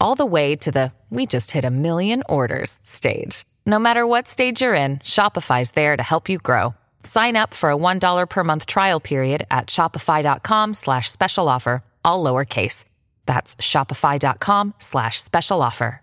all the way to the we just hit a million orders stage. No matter what stage you're in, Shopify's there to help you grow. Sign up for a $1 per month trial period at shopify.com slash special offer, all lowercase. That's shopify.com slash special offer.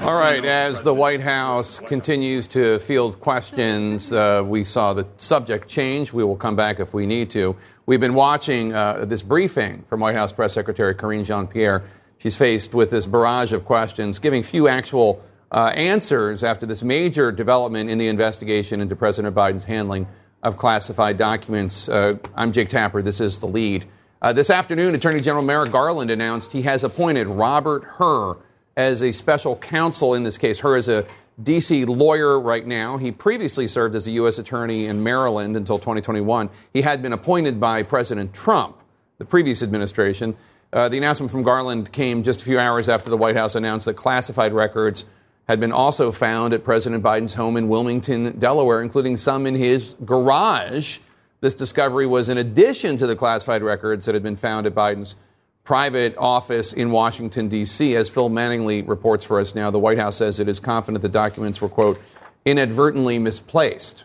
All right, as the White House continues to field questions, uh, we saw the subject change. We will come back if we need to. We've been watching uh, this briefing from White House Press Secretary Karine Jean Pierre. She's faced with this barrage of questions, giving few actual uh, answers after this major development in the investigation into President Biden's handling of classified documents. Uh, I'm Jake Tapper. This is the lead. Uh, this afternoon, Attorney General Merrick Garland announced he has appointed Robert Hur as a special counsel in this case. Hur is a D.C. lawyer right now. He previously served as a U.S. attorney in Maryland until 2021. He had been appointed by President Trump, the previous administration. Uh, the announcement from Garland came just a few hours after the White House announced that classified records had been also found at President Biden's home in Wilmington, Delaware, including some in his garage. This discovery was in addition to the classified records that had been found at Biden's private office in Washington, D.C. As Phil Mattingly reports for us now, the White House says it is confident the documents were, quote, inadvertently misplaced.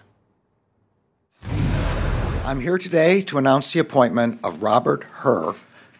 I'm here today to announce the appointment of Robert Hur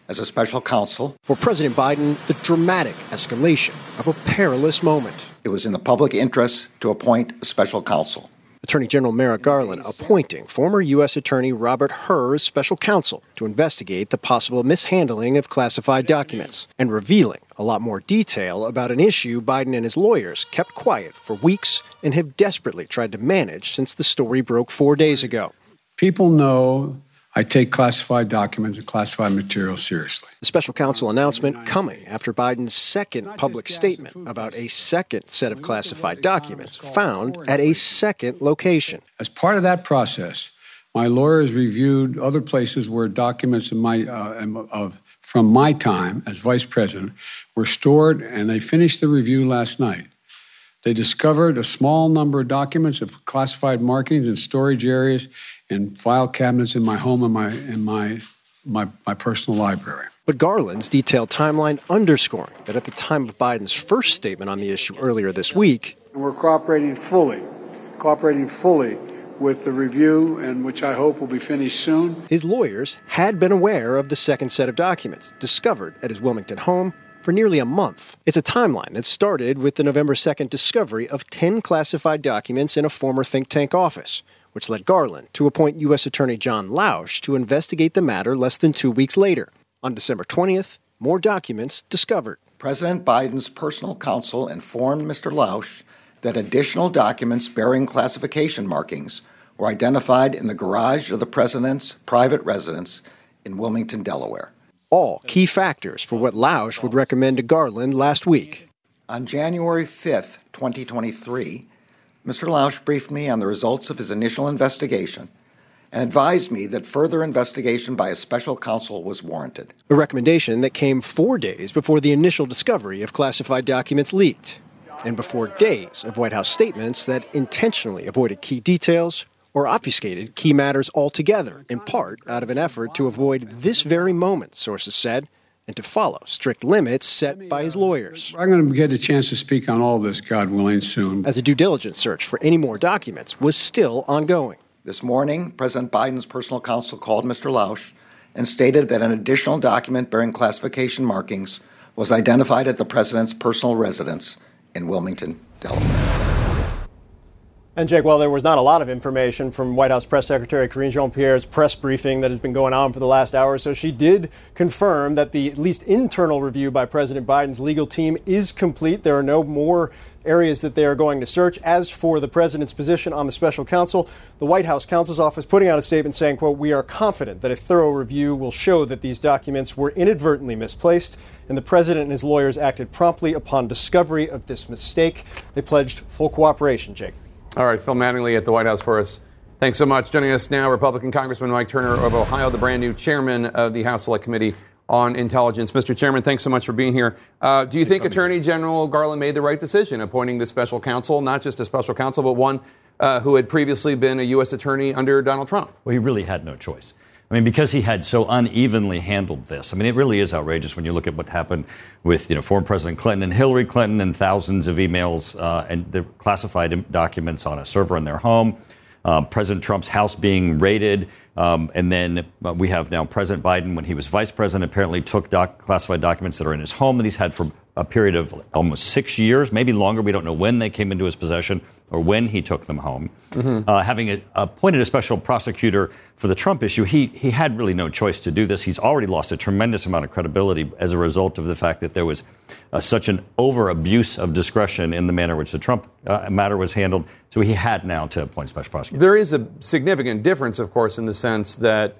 as a special counsel. For President Biden, the dramatic escalation of a perilous moment. It was in the public interest to appoint a special counsel. Attorney General Merrick Garland appointing former U.S. Attorney Robert Hur as special counsel to investigate the possible mishandling of classified documents and revealing a lot more detail about an issue Biden and his lawyers kept quiet for weeks and have desperately tried to manage since the story broke four days ago. People know I take classified documents and classified material seriously. The special counsel announcement coming after Biden's second public statement about a second set of classified documents found at a second location. As part of that process, my lawyers reviewed other places where documents of my, uh, of, from my time as vice president were stored, and they finished the review last night. They discovered a small number of documents of classified markings in storage areas and file cabinets in my home and my in my my, my personal library. But Garland's detailed timeline underscoring that at the time of Biden's first statement on the issue earlier this week, we're cooperating fully, cooperating fully with the review, and which I hope will be finished soon. His lawyers had been aware of the second set of documents discovered at his Wilmington home for nearly a month. It's a timeline that started with the November 2nd discovery of 10 classified documents in a former think tank office which led Garland to appoint U.S. Attorney John Lausch to investigate the matter less than two weeks later. On December 20th, more documents discovered. President Biden's personal counsel informed Mr. Lausch that additional documents bearing classification markings were identified in the garage of the president's private residence in Wilmington, Delaware. All key factors for what Lausch would recommend to Garland last week. On January 5th, 2023, Mr. Lausch briefed me on the results of his initial investigation and advised me that further investigation by a special counsel was warranted. A recommendation that came four days before the initial discovery of classified documents leaked, and before days of White House statements that intentionally avoided key details or obfuscated key matters altogether, in part out of an effort to avoid this very moment, sources said, and to follow strict limits set by his lawyers. I'm going to get a chance to speak on all this, God willing, soon. As a due diligence search for any more documents was still ongoing. This morning, President Biden's personal counsel called Mr. Lausch and stated that an additional document bearing classification markings was identified at the president's personal residence in Wilmington, Delaware. And Jake, while there was not a lot of information from White House Press Secretary Karine Jean-Pierre's press briefing that has been going on for the last hour so, she did confirm that the at least internal review by President Biden's legal team is complete. There are no more areas that they are going to search. As for the president's position on the special counsel, the White House counsel's office putting out a statement saying, quote, "We are confident that a thorough review will show that these documents were inadvertently misplaced and the president and his lawyers acted promptly upon discovery of this mistake." They pledged full cooperation, Jake. All right, Phil Mattingly at the White House for us. Thanks so much. Joining us now, Republican Congressman Mike Turner of Ohio, the brand new chairman of the House Select Committee on Intelligence. Mr. Chairman, thanks so much for being here. Uh, do you think Attorney General Garland made the right decision appointing this special counsel, not just a special counsel, but one uh, who had previously been a U.S. attorney under Donald Trump? Well, he really had no choice. I mean, because he had so unevenly handled this. I mean, it really is outrageous when you look at what happened with, you know, former President Clinton and Hillary Clinton and thousands of emails uh, and the classified documents on a server in their home. Uh, President Trump's house being raided. Um, and then uh, we have now President Biden, when he was vice president, apparently took doc- classified documents that are in his home that he's had for a period of almost six years, maybe longer. We don't know when they came into his possession or when he took them home. Mm-hmm. Uh, having a, appointed a special prosecutor for the Trump issue, he, he had really no choice to do this. He's already lost a tremendous amount of credibility as a result of the fact that there was uh, such an over abuse of discretion in the manner in which the Trump uh, matter was handled. So he had now to appoint special prosecutor. There is a significant difference, of course, in the sense that,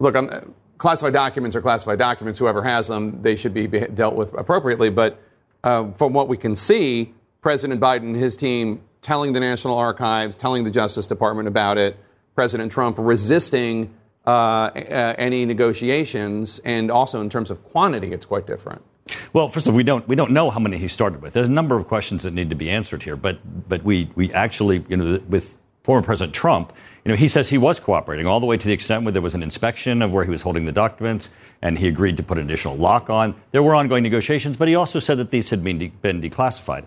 look, I'm classified documents are classified documents. Whoever has them, they should be dealt with appropriately. But uh, from what we can see, President Biden and his team telling the National Archives, telling the Justice Department about it, President Trump resisting uh, any negotiations, and also in terms of quantity, it's quite different. Well, first of all, we don't we don't know how many he started with. There's a number of questions that need to be answered here, but but we we actually you know with former President Trump, you know, he says he was cooperating all the way to the extent where there was an inspection of where he was holding the documents, and he agreed to put an additional lock on. There were ongoing negotiations, but he also said that these had been, de- been declassified.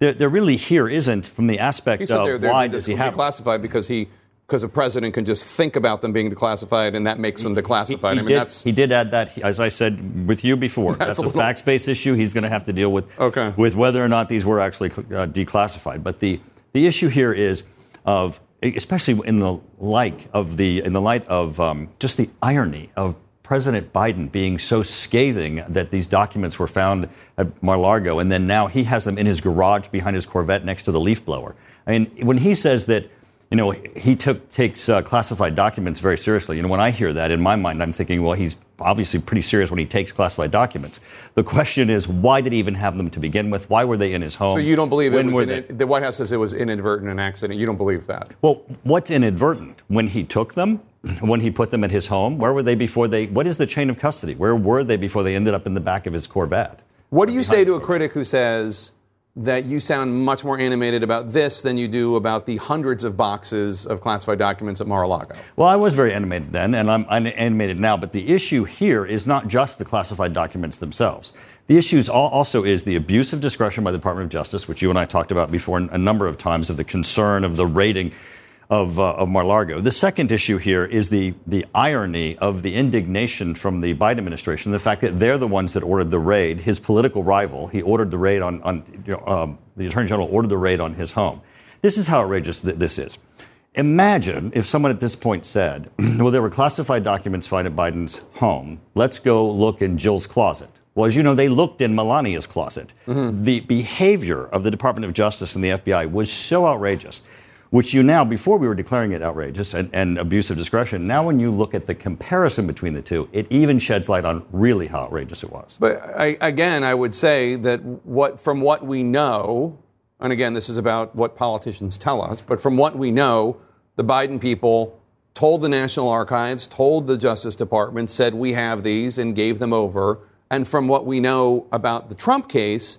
There, there, really here isn't from the aspect of they're, they're why does he have declassified because he because a president can just think about them being declassified, and that makes them declassified. He, he I mean, did, that's he did add that, as I said with you before. That's, that's a, little... facts-based issue. He's going to have to deal with okay. with whether or not these were actually uh, declassified. But the the issue here is of especially in the light of the in the light of um, just the irony of President Biden being so scathing that these documents were found at Mar-a-Lago, and then now he has them in his garage behind his Corvette next to the leaf blower. I mean, when he says that you know, he took, takes uh, classified documents very seriously. You know, when I hear that in my mind, I'm thinking, well, he's obviously pretty serious when he takes classified documents. The question is, why did he even have them to begin with? Why were they in his home? So you don't believe when it was in, the White House says it was inadvertent, an accident. You don't believe that? Well, what's inadvertent? When he took them, when he put them at his home, where were they before they? What is the chain of custody? Where were they before they ended up in the back of his Corvette? What do you say to a critic who says? that you sound much more animated about this than you do about the hundreds of boxes of classified documents at Mar-a-Lago. Well, I was very animated then, and I'm, I'm animated now. But the issue here is not just the classified documents themselves. The issue also is the abuse of discretion by the Department of Justice, which you and I talked about before a number of times, of the concern of the rating of, uh, of Mar-a-Lago. The second issue here is the, the irony of the indignation from the Biden administration, the fact that they're the ones that ordered the raid. His political rival, he ordered the raid on, on you know, um, the Attorney General ordered the raid on his home. This is how outrageous th- this is. Imagine if someone at this point said, well, there were classified documents found at Biden's home. Let's go look in Jill's closet. Well, as you know, they looked in Melania's closet. Mm-hmm. The behavior of the Department of Justice and the FBI was so outrageous which you now, before we were declaring it outrageous and, and abuse of discretion, now when you look at the comparison between the two, it even sheds light on really how outrageous it was. But I, again, I would say that what, from what we know, and again, this is about what politicians tell us, but from what we know, the Biden people told the National Archives, told the Justice Department, said we have these, and gave them over. And from what we know about the Trump case,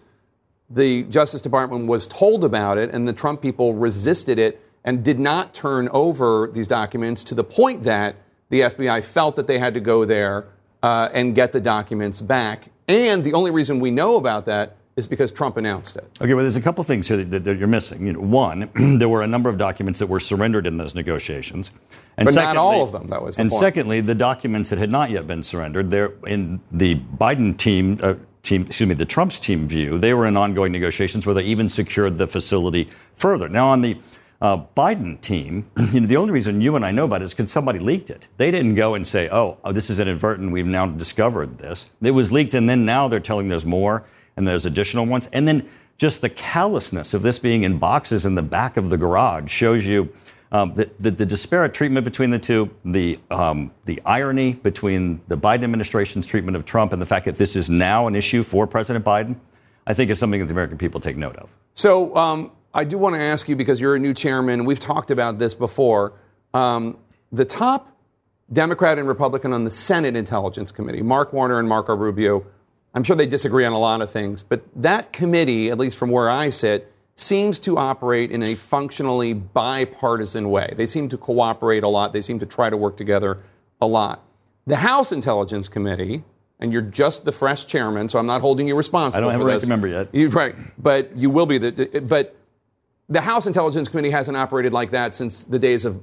the Justice Department was told about it, and the Trump people resisted it and did not turn over these documents to the point that the FBI felt that they had to go there uh, and get the documents back. And the only reason we know about that is because Trump announced it. Okay, well, there's a couple things here that, that you're missing. You know, one, there were a number of documents that were surrendered in those negotiations, and but secondly, not all of them. That was. and point. secondly, the documents that had not yet been surrendered, they're in the Biden team. Uh, team, excuse me, the Trump's team view, they were in ongoing negotiations where they even secured the facility further. Now, on the uh, Biden team, you know, the only reason you and I know about it is because somebody leaked it. They didn't go and say, oh, oh, this is inadvertent. We've now discovered this. It was leaked, and then now they're telling there's more and there's additional ones. And then just the callousness of this being in boxes in the back of the garage shows you um, the, the, the, disparate treatment between the two, the, um, the irony between the Biden administration's treatment of Trump and the fact that this is now an issue for President Biden, I think is something that the American people take note of. So um, I do want to ask you because you're a new chairman. We've talked about this before. Um, the top Democrat and Republican on the Senate Intelligence Committee, Mark Warner and Marco Rubio, I'm sure they disagree on a lot of things, but that committee, at least from where I sit, seems to operate in a functionally bipartisan way. They seem to cooperate a lot. They seem to try to work together a lot. The House Intelligence Committee, and you're just the fresh chairman, so I'm not holding you responsible. I don't have a ranking member yet. You, right, but you will be. The, but the House Intelligence Committee hasn't operated like that since the days of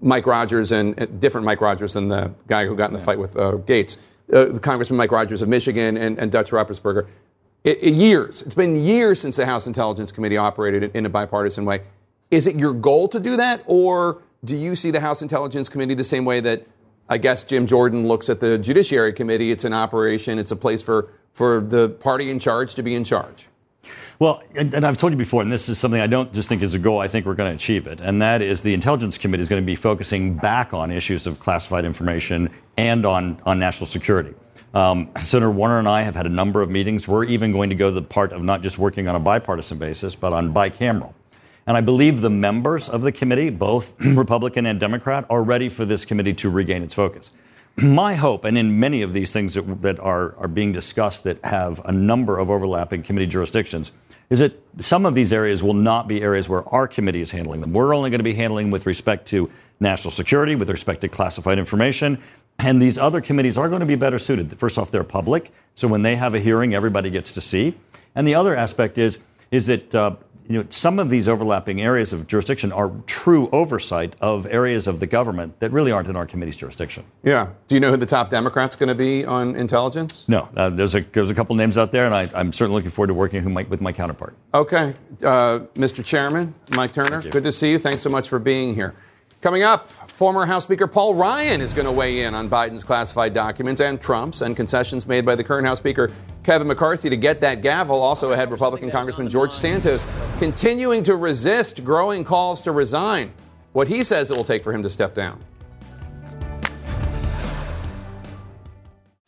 Mike Rogers and uh, different Mike Rogers than the guy who got in the fight with uh, Gaetz, uh, the Congressman Mike Rogers of Michigan and, and Dutch Ruppersberger. It, it, years. It's been years since the House Intelligence Committee operated in a bipartisan way. Is it your goal to do that, or do you see the House Intelligence Committee the same way that I guess Jim Jordan looks at the Judiciary Committee? It's an operation. It's a place for for the party in charge to be in charge. Well, and, and, I've told you before, and this is something I don't just think is a goal, I think we're going to achieve it. And that is the Intelligence Committee is going to be focusing back on issues of classified information and on, on national security. Um, Senator Warner and I have had a number of meetings. We're even going to go the part of not just working on a bipartisan basis, but on bicameral. And I believe the members of the committee, both Republican and Democrat, are ready for this committee to regain its focus. My hope, and in many of these things that, that are, are being discussed that have a number of overlapping committee jurisdictions, is that some of these areas will not be areas where our committee is handling them. We're only going to be handling with respect to national security, with respect to classified information, and these other committees are going to be better suited. First off, they're public, so when they have a hearing, everybody gets to see. And the other aspect is is that uh, you know, some of these overlapping areas of jurisdiction are true oversight of areas of the government that really aren't in our committee's jurisdiction. Yeah. Do you know who the top Democrat's going to be on intelligence? No. Uh, there's a there's a couple names out there, and I, am certainly looking forward to working with my counterpart. Okay, uh, Mr. Chairman, Mike Turner, good to see you. Thanks so much for being here. Coming up, former House Speaker Paul Ryan is going to weigh in on Biden's classified documents and Trump's and concessions made by the current House Speaker Kevin McCarthy to get that gavel. Also ahead, Republican Congressman George Santos continuing to resist growing calls to resign. What he says it will take for him to step down.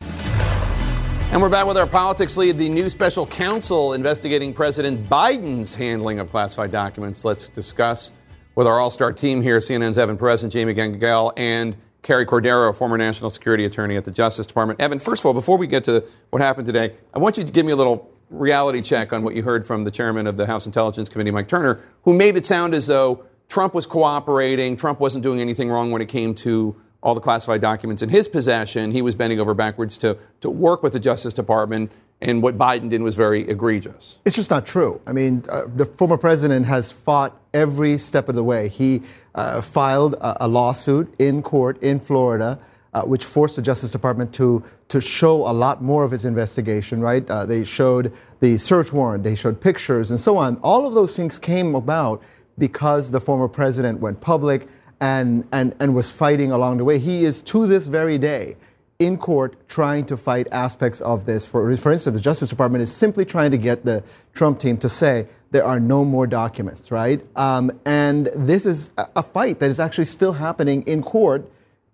And we're back with our politics lead, the new special counsel investigating President Biden's handling of classified documents. Let's discuss with our all star team here CNN's Evan Perez and Jamie Gangel and Carrie Cordero, former national security attorney at the Justice Department. Evan, first of all, before we get to what happened today, I want you to give me a little reality check on what you heard from the chairman of the House Intelligence Committee, Mike Turner, who made it sound as though Trump was cooperating, Trump wasn't doing anything wrong when it came to all the classified documents in his possession. He was bending over backwards to, to work with the Justice Department and what Biden did was very egregious. It's just not true. I mean, uh, the former president has fought every step of the way. He uh, filed a, a, lawsuit in court in Florida, uh, which forced the Justice Department to to show a lot more of its investigation. Right? Uh, they showed the search warrant, they showed pictures, and so on. All of those things came about because the former president went public and and and was fighting along the way. He is to this very day in court trying to fight aspects of this. For, for instance, the Justice Department is simply trying to get the Trump team to say there are no more documents, right? Um, and this is a fight that is actually still happening in court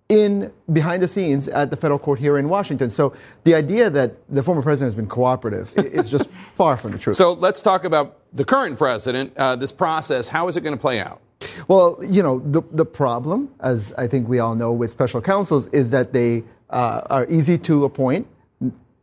in behind the scenes at the federal court here in Washington. So the idea that the former president has been cooperative is just far from the truth. So let's talk about the current president. Uh, this process, how is it going to play out? Well, you know, the, the problem, as I think we all know with special counsels, is that they uh, are easy to appoint,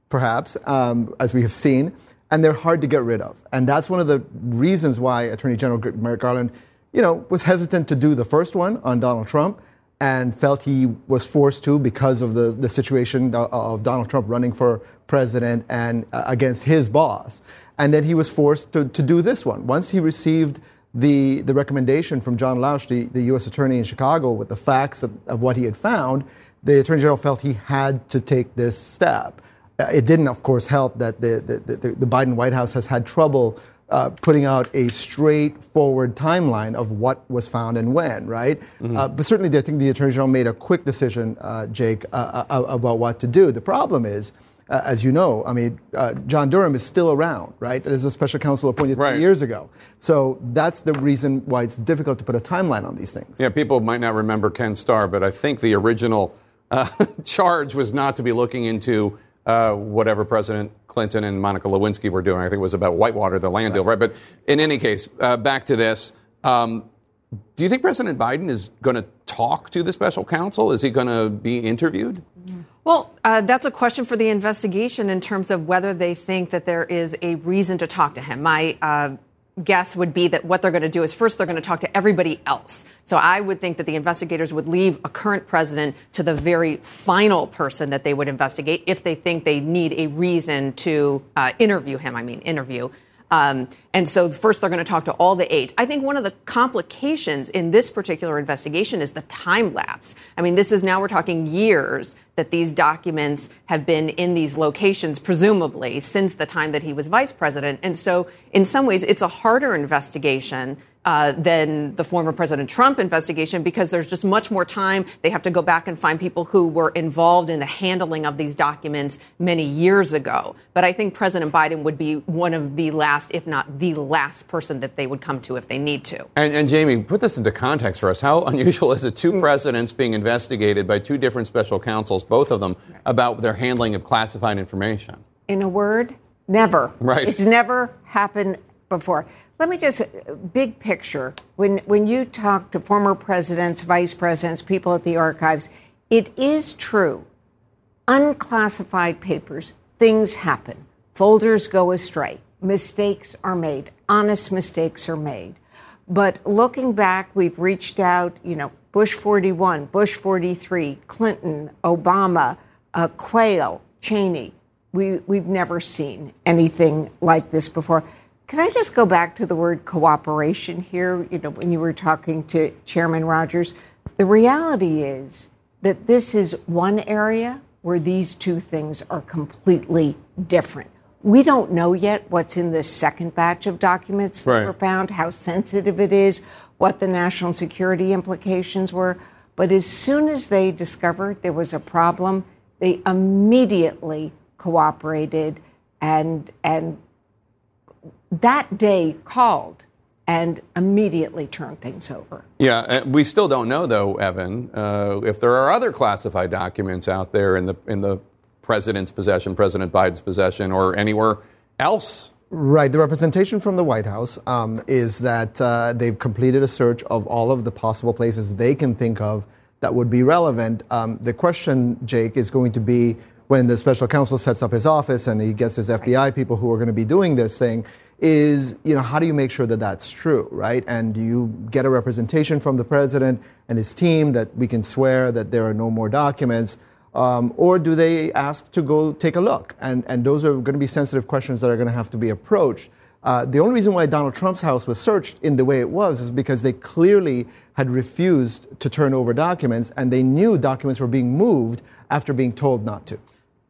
perhaps, um, as we have seen, and they're hard to get rid of. And that's one of the reasons why Attorney General Merrick Garland, you know, was hesitant to do the first one on Donald Trump and felt he was forced to because of the, the situation of Donald Trump running for president and uh, against his boss. And then he was forced to, to do this one. Once he received the, the recommendation from John Lausch, the, the U.S. Attorney in Chicago, with the facts of, of what he had found, the Attorney General felt he had to take this step. Uh, it didn't, of course, help that the, the, the, the Biden White House has had trouble uh, putting out a straightforward timeline of what was found and when, right? Mm-hmm. Uh, but certainly, I think the Attorney General made a quick decision, uh, Jake, uh, uh, about what to do. The problem is, uh, as you know, I mean, John Durham is still around, right? As a special counsel appointed right. three years ago. So that's the reason why it's difficult to put a timeline on these things. Yeah, people might not remember Ken Starr, but I think the original charge was not to be looking into uh, whatever President Clinton and Monica Lewinsky were doing. I think it was about Whitewater, the land right. deal, right? But in any case, uh, back to this. Um, do you think President Biden is going to talk to the special counsel? Is he going to be interviewed? Well, uh, that's a question for the investigation in terms of whether they think that there is a reason to talk to him. My uh, guess would be that what they're going to do is first they're going to talk to everybody else. So I would think that the investigators would leave a current president to the very final person that they would investigate if they think they need a reason to uh, interview him. I mean, interview. Um, and so first they're going to talk to all the aides. I think one of the complications in this particular investigation is the time lapse. I mean, this is now we're talking years that these documents have been in these locations, presumably since the time that he was vice president. And so in some ways, it's a harder investigation uh, than the former President Trump investigation because there's just much more time. They have to go back and find people who were involved in the handling of these documents many years ago. But I think President Biden would be one of the last, if not the last person that they would come to if they need to. And, and Jamie, put this into context for us. How unusual is it? Two mm. presidents being investigated by two different special counsels, both of them, about their handling of classified information. In a word, never. Right. It's never happened before. Let me just big picture. When when you talk to former presidents, vice presidents, people at the archives, it is true. Unclassified papers, things happen. Folders go astray. Mistakes are made. Honest mistakes are made. But looking back, we've reached out, you know, Bush 41, Bush 43, Clinton, Obama, uh, Quayle, Cheney. We, we've never seen anything like this before. Can I just go back to the word cooperation here? You know, when you were talking to Chairman Rogers, the reality is that this is one area where these two things are completely different. We don't know yet what's in this second batch of documents that right. were found, how sensitive it is, what the national security implications were. But as soon as they discovered there was a problem, they immediately cooperated and and that day called and immediately turned things over. Yeah, uh, we still don't know, though, Evan, uh, if there are other classified documents out there in the in the president's possession, President Biden's possession, or anywhere else. Right. The representation from the White House um, is that uh, they've completed a search of all of the possible places they can think of that would be relevant. Um, the question, Jake, is going to be when the special counsel sets up his office and he gets his FBI people who are going to be doing this thing is you know how do you make sure that that's true right? And do you get a representation from the president and his team that we can swear that there are no more documents? Um, or do they ask to go take a look? And and those are going to be sensitive questions that are going to have to be approached. Uh, the only reason why Donald Trump's house was searched in the way it was is because they clearly had refused to turn over documents and they knew documents were being moved after being told not to.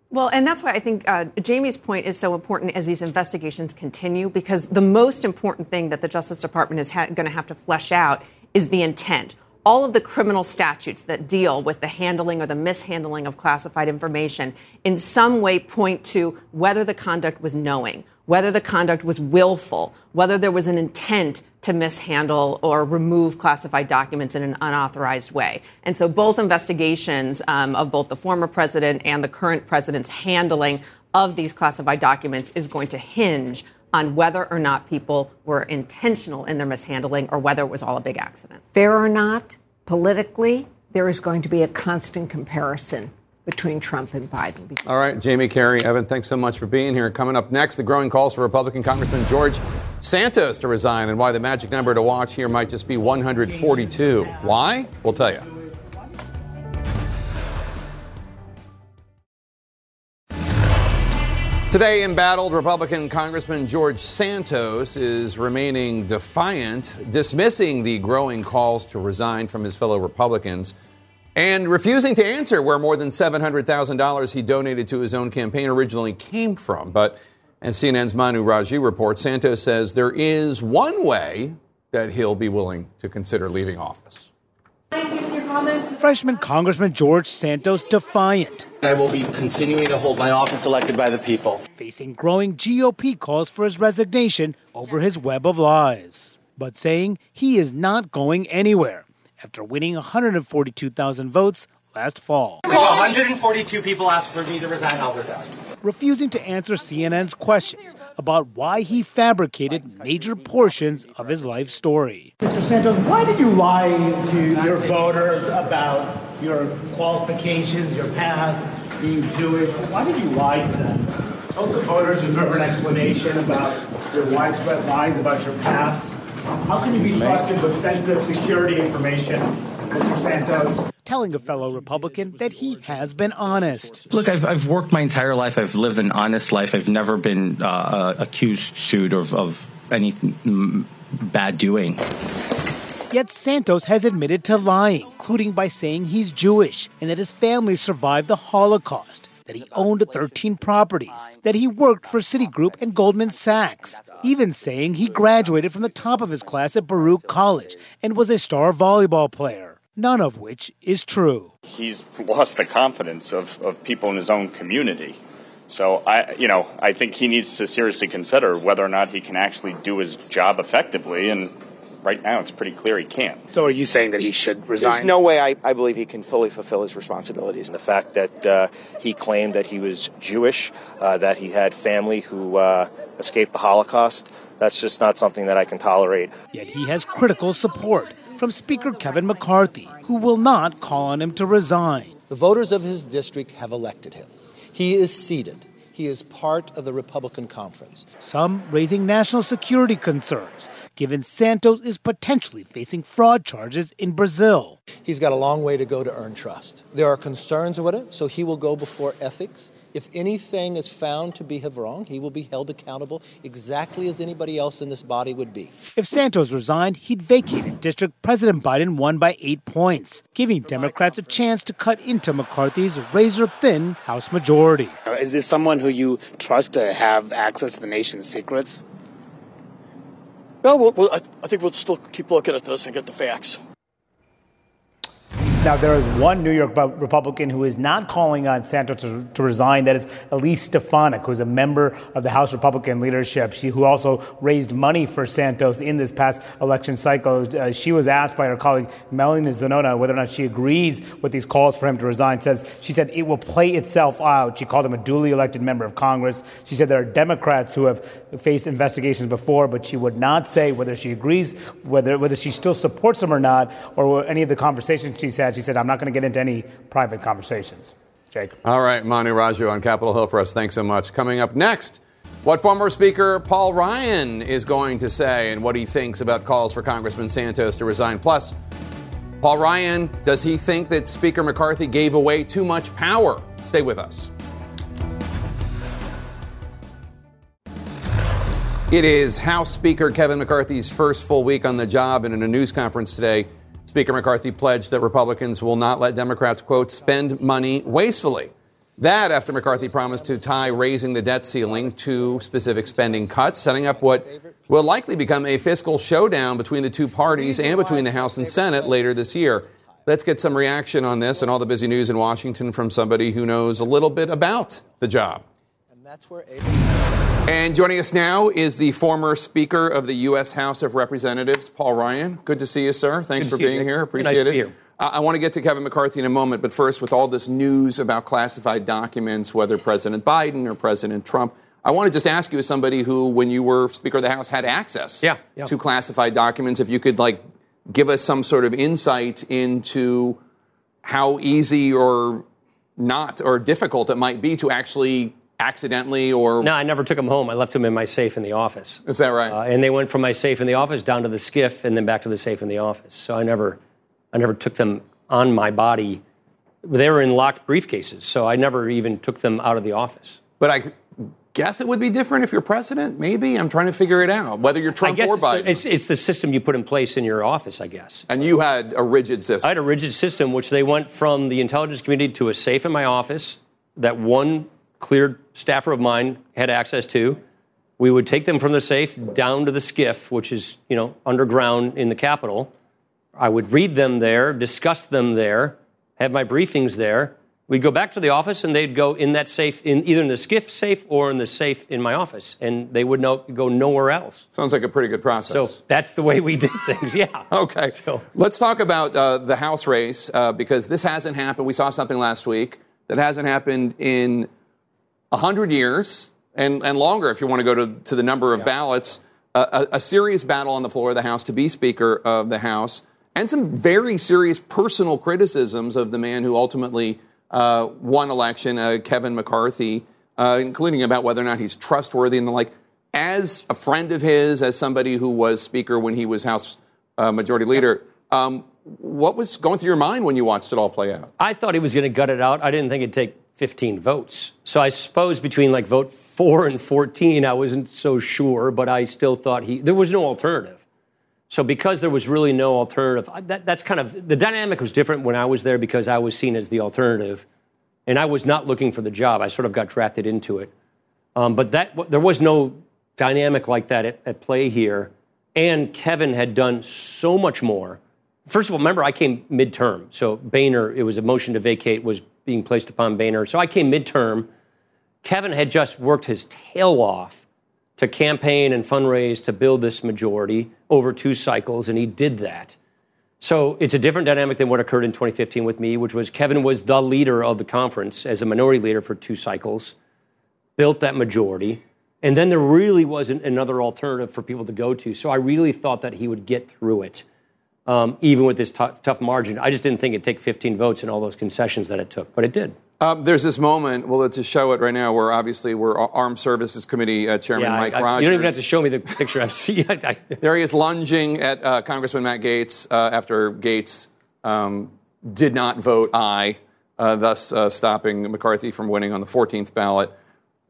Well, and that's why I think uh, Jamie's point is so important as these investigations continue, because the most important thing that the Justice Department is ha- going to have to flesh out is the intent. All of the criminal statutes that deal with the handling or the mishandling of classified information in some way point to whether the conduct was knowing, whether the conduct was willful, whether there was an intent to mishandle or remove classified documents in an unauthorized way. And so both investigations um, of both the former president and the current president's handling of these classified documents is going to hinge on whether or not people were intentional in their mishandling or whether it was all a big accident. Fair or not, politically, there is going to be a constant comparison between Trump and Biden. All right, Jamie Carrie, Evan, thanks so much for being here. Coming up next, the growing calls for Republican Congressman George Santos to resign and why the magic number to watch here might just be 142. Why? We'll tell you. Today, embattled Republican Congressman George Santos is remaining defiant, dismissing the growing calls to resign from his fellow Republicans and refusing to answer where more than $700,000 he donated to his own campaign originally came from. But as CNN's Manu Raju reports Santos says there is one way that he'll be willing to consider leaving office. Freshman Congressman George Santos defiant. I will be continuing to hold my office elected by the people. Facing growing GOP calls for his resignation over his web of lies, but saying he is not going anywhere after winning 142,000 votes last fall. 142 people asked for me to resign, I'll resign. Refusing to answer CNN's questions about why he fabricated major portions of his life story. Mr. Santos, why did you lie to your voters about your qualifications, your past, being Jewish? Why did you lie to them? Don't the voters deserve an explanation about your widespread lies about your past? How can you be trusted with sensitive security information, Mr. Santos? Telling a fellow Republican that he has been honest. Look, I've, I've worked my entire life. I've lived an honest life. I've never been uh, accused, sued of, of any bad doing. Yet Santos has admitted to lying, including by saying he's Jewish and that his family survived the Holocaust, that he owned 13 properties, that he worked for Citigroup and Goldman Sachs, even saying he graduated from the top of his class at Baruch College and was a star volleyball player none of which is true. He's lost the confidence of, of people in his own community. So I, you know, I think he needs to seriously consider whether or not he can actually do his job effectively. And right now, it's pretty clear he can't. So, are you saying that he should resign? There's no way I, I believe he can fully fulfill his responsibilities. The fact that uh, he claimed that he was Jewish, uh, that he had family who uh, escaped the Holocaust, that's just not something that I can tolerate. Yet he has critical support from Speaker Kevin McCarthy, who will not call on him to resign. The voters of his district have elected him. He is seated. He is part of the Republican conference. Some raising national security concerns, given Santos is potentially facing fraud charges in Brazil. He's got a long way to go to earn trust. There are concerns with it, so he will go before ethics. If anything is found to be wrong, he will be held accountable exactly as anybody else in this body would be. If Santos resigned, he'd vacate a district President Biden won by eight points, giving Democrats a chance to cut into McCarthy's razor thin House majority. Is this someone who you trust to have access to the nation's secrets? Well, we'll, I, th- I think we'll still keep looking at this and get the facts. Now, there is one New York Republican who is not calling on Santos to, to, resign. That is Elise Stefanik, who is a member of the House Republican leadership, she, who also raised money for Santos in this past election cycle. Uh, she was asked by her colleague Melanie Zanona whether or not she agrees with these calls for him to resign. Says she said it will play itself out. She called him a duly elected member of Congress. She said there are Democrats who have faced investigations before, but she would not say whether she agrees, whether whether she still supports him or not, or any of the conversations she's had. She said, I'm not going to get into any private conversations. Jake. All right, Manu Raju on Capitol Hill for us. Thanks so much. Coming up next, what former Speaker Paul Ryan is going to say and what he thinks about calls for Congressman Santos to resign. Plus, Paul Ryan, does he think that Speaker McCarthy gave away too much power? Stay with us. It is House Speaker Kevin McCarthy's first full week on the job, and in a news conference today, Speaker McCarthy pledged that Republicans will not let Democrats, quote, spend money wastefully. That after McCarthy promised to tie raising the debt ceiling to specific spending cuts, setting up what will likely become a fiscal showdown between the two parties and between the House and Senate later this year. Let's get some reaction on this and all the busy news in Washington from somebody who knows a little bit about the job. And that's where and joining us now is the former Speaker of the U.S. House of Representatives, Paul Ryan. Good to see you, sir. Thanks for being you. here. Appreciate nice it. Here. I want to get to Kevin McCarthy in a moment, but first, with all this news about classified documents, whether President Biden or President Trump, I want to just ask you, as somebody who, when you were Speaker of the House, had access yeah, yeah. to classified documents, if you could like give us some sort of insight into how easy or not or difficult it might be to actually accidentally or no i never took them home. I left them in my safe in the office. Is that right? Uh, and they went from my safe in the office down to the SCIF and then back to the safe in the office. So i never i never took them on my body. They were in locked briefcases so i never even took them out of the office. But i guess it would be different if you're president maybe. I'm trying to figure it out whether you're trump or it's biden. the, it's, it's the system you put in place in your office i guess. And you had a rigid system. I had a rigid system which they went from the intelligence community to a safe in my office that one cleared staffer of mine had access to. We would take them from the safe down to the SCIF, which is, you know, underground in the Capitol. I would read them there, discuss them there, have my briefings there. We'd go back to the office and they'd go in that safe, in either in the SCIF safe or in the safe in my office, and they would no, go nowhere else. Sounds like a pretty good process. So that's the way we did things, yeah. okay. Let's talk about uh, the House race uh, because this hasn't happened. We saw something last week that hasn't happened in 100 years and, and longer if you want to go to, to the number of ballots. Uh, a, a serious battle on the floor of the House to be Speaker of the House, and some very serious personal criticisms of the man who ultimately uh, won election, uh, Kevin McCarthy, uh, including about whether or not he's trustworthy and the like. As a friend of his, as somebody who was Speaker when he was House uh, Majority Leader, um, what was going through your mind when you watched it all play out? I thought he was going to gut it out. I didn't think it'd take 15 votes. So I suppose between like vote four and 14, I wasn't so sure, but I still thought he, there was no alternative. So because there was really no alternative, that, that's kind of, the dynamic was different when I was there because I was seen as the alternative. And I was not looking for the job. I sort of got drafted into it. Um, but that, there was no dynamic like that at, at play here. And Kevin had done so much more. First of all, remember, I came midterm. So Boehner, it was a motion to vacate, was being placed upon Boehner. So I came midterm. Kevin had just worked his tail off to campaign and fundraise to build this majority over two cycles, and he did that. So it's a different dynamic than what occurred in 2015 with me, which was Kevin was the leader of the conference as a minority leader for two cycles, built that majority, and then there really wasn't another alternative for people to go to. So I really thought that he would get through it, um, even with this tough, tough margin. I just didn't think it'd take 15 votes and all those concessions that it took, but it did. Um, there's this moment, well, let's just show it right now, where obviously we're Armed Services Committee uh, Chairman Yeah, I- Mike I- Rogers. You don't even have to show me the picture. I've seen. I, I, there he is lunging at uh, Congressman Matt Gaetz uh, after Gaetz um, did not vote aye, uh, thus uh, stopping McCarthy from winning on the 14th ballot.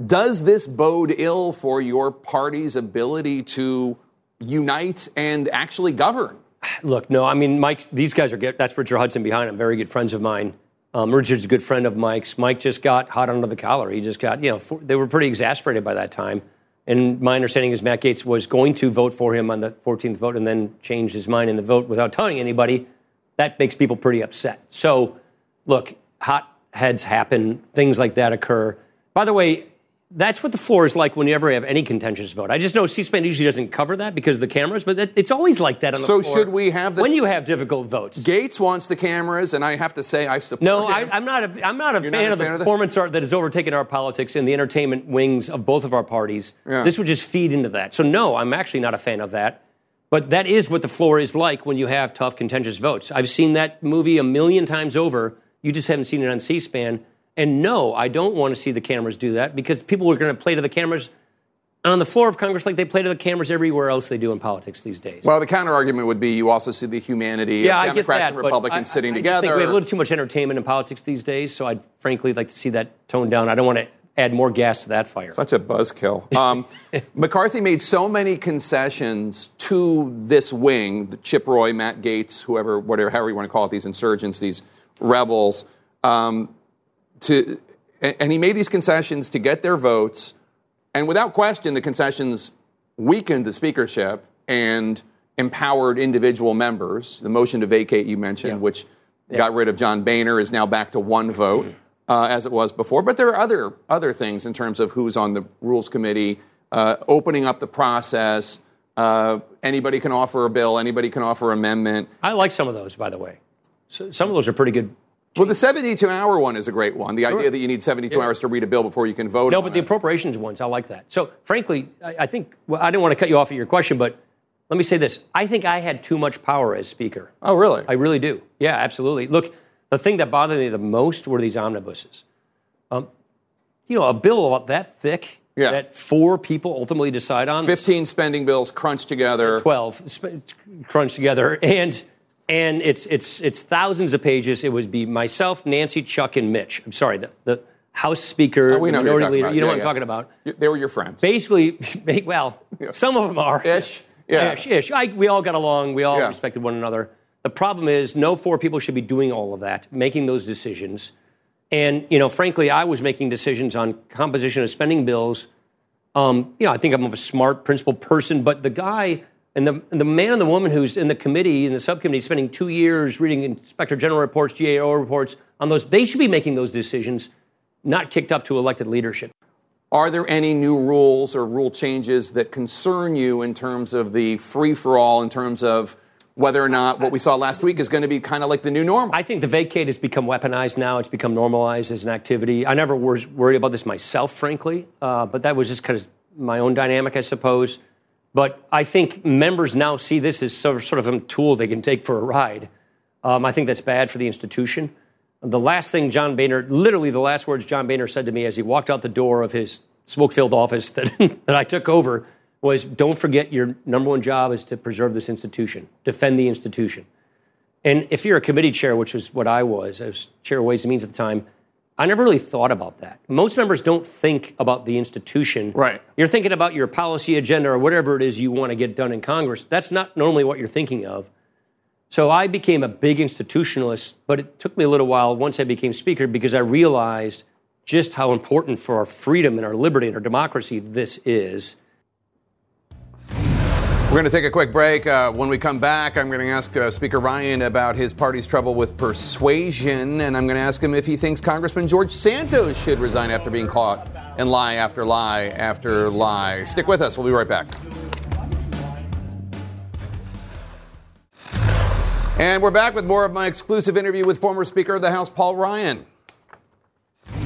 Does this bode ill for your party's ability to unite and actually govern? Look, no, I mean, Mike, these guys are good. That's Richard Hudson behind him, very good friends of mine. Um, Richard's a good friend of Mike's. Mike just got hot under the collar. He just got, you know, for, they were pretty exasperated by that time. And my understanding is Matt Gaetz was going to vote for him on the 14th vote and then changed his mind in the vote without telling anybody. That makes people pretty upset. So, look, hot heads happen, things like that occur. By the way, that's what the floor is like when you ever have any contentious vote. I just know C-SPAN usually doesn't cover that because of the cameras, but that, it's always like that on the So floor. should we have this? when you have difficult votes? Gaetz wants the cameras, and I have to say I support No, him. I, I'm not. A, I'm not a You're fan not a of the of performance art that has overtaken our politics and the entertainment wings of both of our parties. Yeah. This would just feed into that. So no, I'm actually not a fan of that. But that is what the floor is like when you have tough, contentious votes. I've seen that movie a million times over. You just haven't seen it on C-SPAN. And no, I don't want to see the cameras do that because people are going to play to the cameras on the floor of Congress like they play to the cameras everywhere else they do in politics these days. Well, the counter argument would be you also see the humanity yeah, of I get Democrats that, and but Republicans I- sitting I just together. think we have a little too much entertainment in politics these days, so I'd frankly like to see that toned down. I don't want to add more gas to that fire. Such a buzzkill. Um, McCarthy made so many concessions to this wing, the Chip Roy, Matt Gaetz, whoever, whatever, however you want to call it, these insurgents, these rebels, um, to, and, he made these concessions to get their votes. And without question, the concessions weakened the speakership and empowered individual members. The motion to vacate you mentioned, which got rid of John Boehner, is now back to one vote. Uh, as it was before, but there are other other things in terms of who's on the rules committee, uh, opening up the process. Uh, anybody can offer a bill. Anybody can offer amendment. I like some of those, by the way. So, some of those are pretty good. Well, the 72 hour one is a great one. The idea that you need 72 hours to read a bill before you can vote. No, but the appropriations ones, I like that. So, frankly, I, I think well, I didn't want to cut you off at your question, but let me say this: I think I had too much power as speaker. Oh, really? I really do. Yeah, absolutely. Look, the thing that bothered me the most were these omnibuses. Um, you know, a bill about that thick Yeah. that four people ultimately decide on. 15 spending bills crunched together. 12 sp- crunched together and and it's it's it's thousands of pages it would be myself nancy chuck and mitch i'm sorry the, the house speaker Oh, we know you're minority leader about. you know Yeah, what i'm yeah. talking about They were your friends. basically well some of them are Ish. Yeah. ish, ish. I, we all got along we all Yeah. respected one another the problem is no four people should be doing all of that making those decisions and you know frankly i was making decisions on composition of spending bills Um, you know, I think I'm a smart, principled person, but the guy and the, the man and the woman who's in the committee, in the subcommittee, spending two years reading Inspector General reports, GAO reports on those, they should be making those decisions, not kicked up to elected leadership. Are there any new rules or rule changes that concern you in terms of the free for all, in terms of whether or not what we saw last week is going to be kind of like the new normal? I think the vacate has become weaponized now. It's become normalized as an activity. I never was worried about this myself, frankly, uh, but that was just kind of my own dynamic, I suppose. But I think members now see this as sort of, a tool they can take for a ride. Um, I think that's bad for the institution. The last thing John Boehner, literally the last words John Boehner said to me as he walked out the door of his smoke filled office that, that I took over was don't forget your number one job is to preserve this institution, defend the institution. And if you're a committee chair, which was what I was, I was chair of Ways and Means at the time, I never really thought about that. Most members don't think about the institution. Right. You're thinking about your policy agenda or whatever it is you want to get done in Congress. That's not normally what you're thinking of. So I became a big institutionalist, but it took me a little while once I became speaker because I realized just how important for our freedom and our liberty and our democracy this is. We're going to take a quick break. Uh, when we come back, I'm going to ask uh, Speaker Ryan about his party's trouble with persuasion, and I'm going to ask him if he thinks Congressman George Santos should resign after being caught in lie after lie after lie. Stick with us. We'll be right back. And we're back with more of my exclusive interview with former Speaker of the House, Paul Ryan.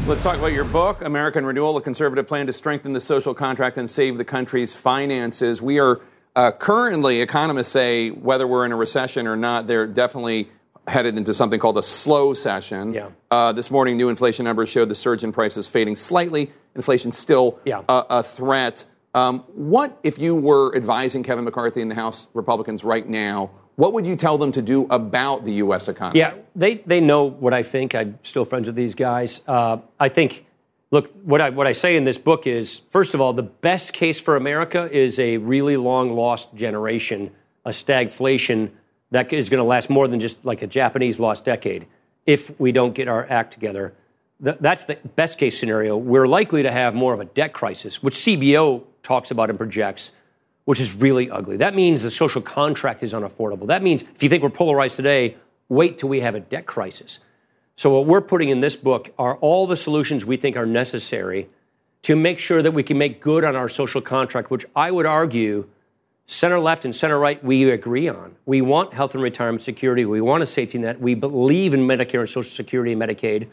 Let's talk about your book, American Renewal, a conservative plan to strengthen the social contract and save the country's finances. We are uh, currently, economists say whether we're in a recession or not, they're definitely headed into something called a slowcession. Yeah. Uh, this morning, new inflation numbers showed the surge in prices fading slightly. Inflation still Yeah. a, a threat. Um, what if you were advising Kevin McCarthy and the House Republicans right now? What would you tell them to do about the U.S. economy? Yeah, they, they know what I think. I'm still friends with these guys. Uh, I think, look, what I, what I say in this book is first of all, the best case for America is a really long lost generation, a stagflation that is going to last more than just like a Japanese lost decade if we don't get our act together. Th- that's the best case scenario. We're likely to have more of a debt crisis, which CBO talks about and projects which is really ugly. That means the social contract is unaffordable. That means if you think we're polarized today, wait till we have a debt crisis. So, what we're putting in this book are all the solutions we think are necessary to make sure that we can make good on our social contract, which I would argue center left and center right, we agree on. We want health and retirement security. We want a safety net. We believe in Medicare and Social Security and Medicaid.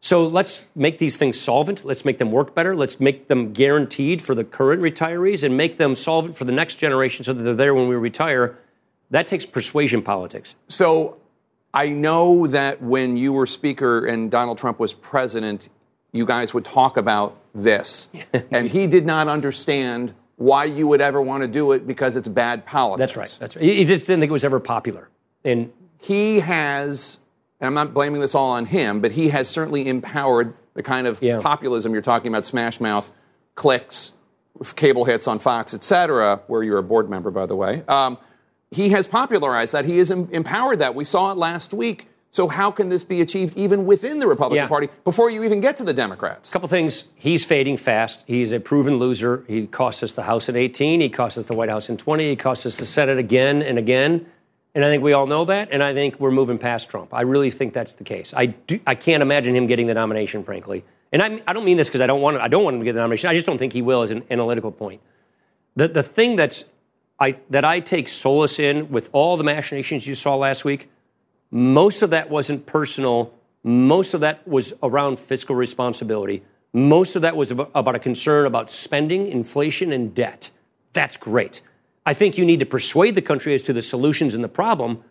So let's make these things solvent. Let's make them work better. Let's make them guaranteed for the current retirees and make them solvent for the next generation so that they're there when we retire. That takes persuasion politics. So I know that when you were Speaker and Donald Trump was president, you guys would talk about this. and he did not understand why you would ever want to do it because it's bad politics. That's right. That's right. He just didn't think it was ever popular. And he has, and I'm not blaming this all on him, but he has certainly empowered the kind of populism you're talking about, smash mouth, clicks, cable hits on Fox, et cetera, where you're a board member, by the way. Um, he has popularized that. He has empowered that. We saw it last week. So how can this be achieved even within the Republican Yeah. Party before you even get to the Democrats? A couple things. He's fading fast. He's a proven loser. He cost us the House in 18. He cost us the White House in 20. He cost us the Senate again and again. And I think we all know that. And I think we're moving past Trump. I really think that's the case. I, do, I can't imagine him getting the nomination, frankly. And I, I don't mean this because I don't want I don't want him to get the nomination. I just don't think he will as an analytical point. The, the thing that's I, that I take solace in with all the machinations you saw last week, most of that wasn't personal. Most of that was around fiscal responsibility. Most of that was about, a concern about spending, inflation, and debt. That's great. I think you need to persuade the country as to the solutions and the problem.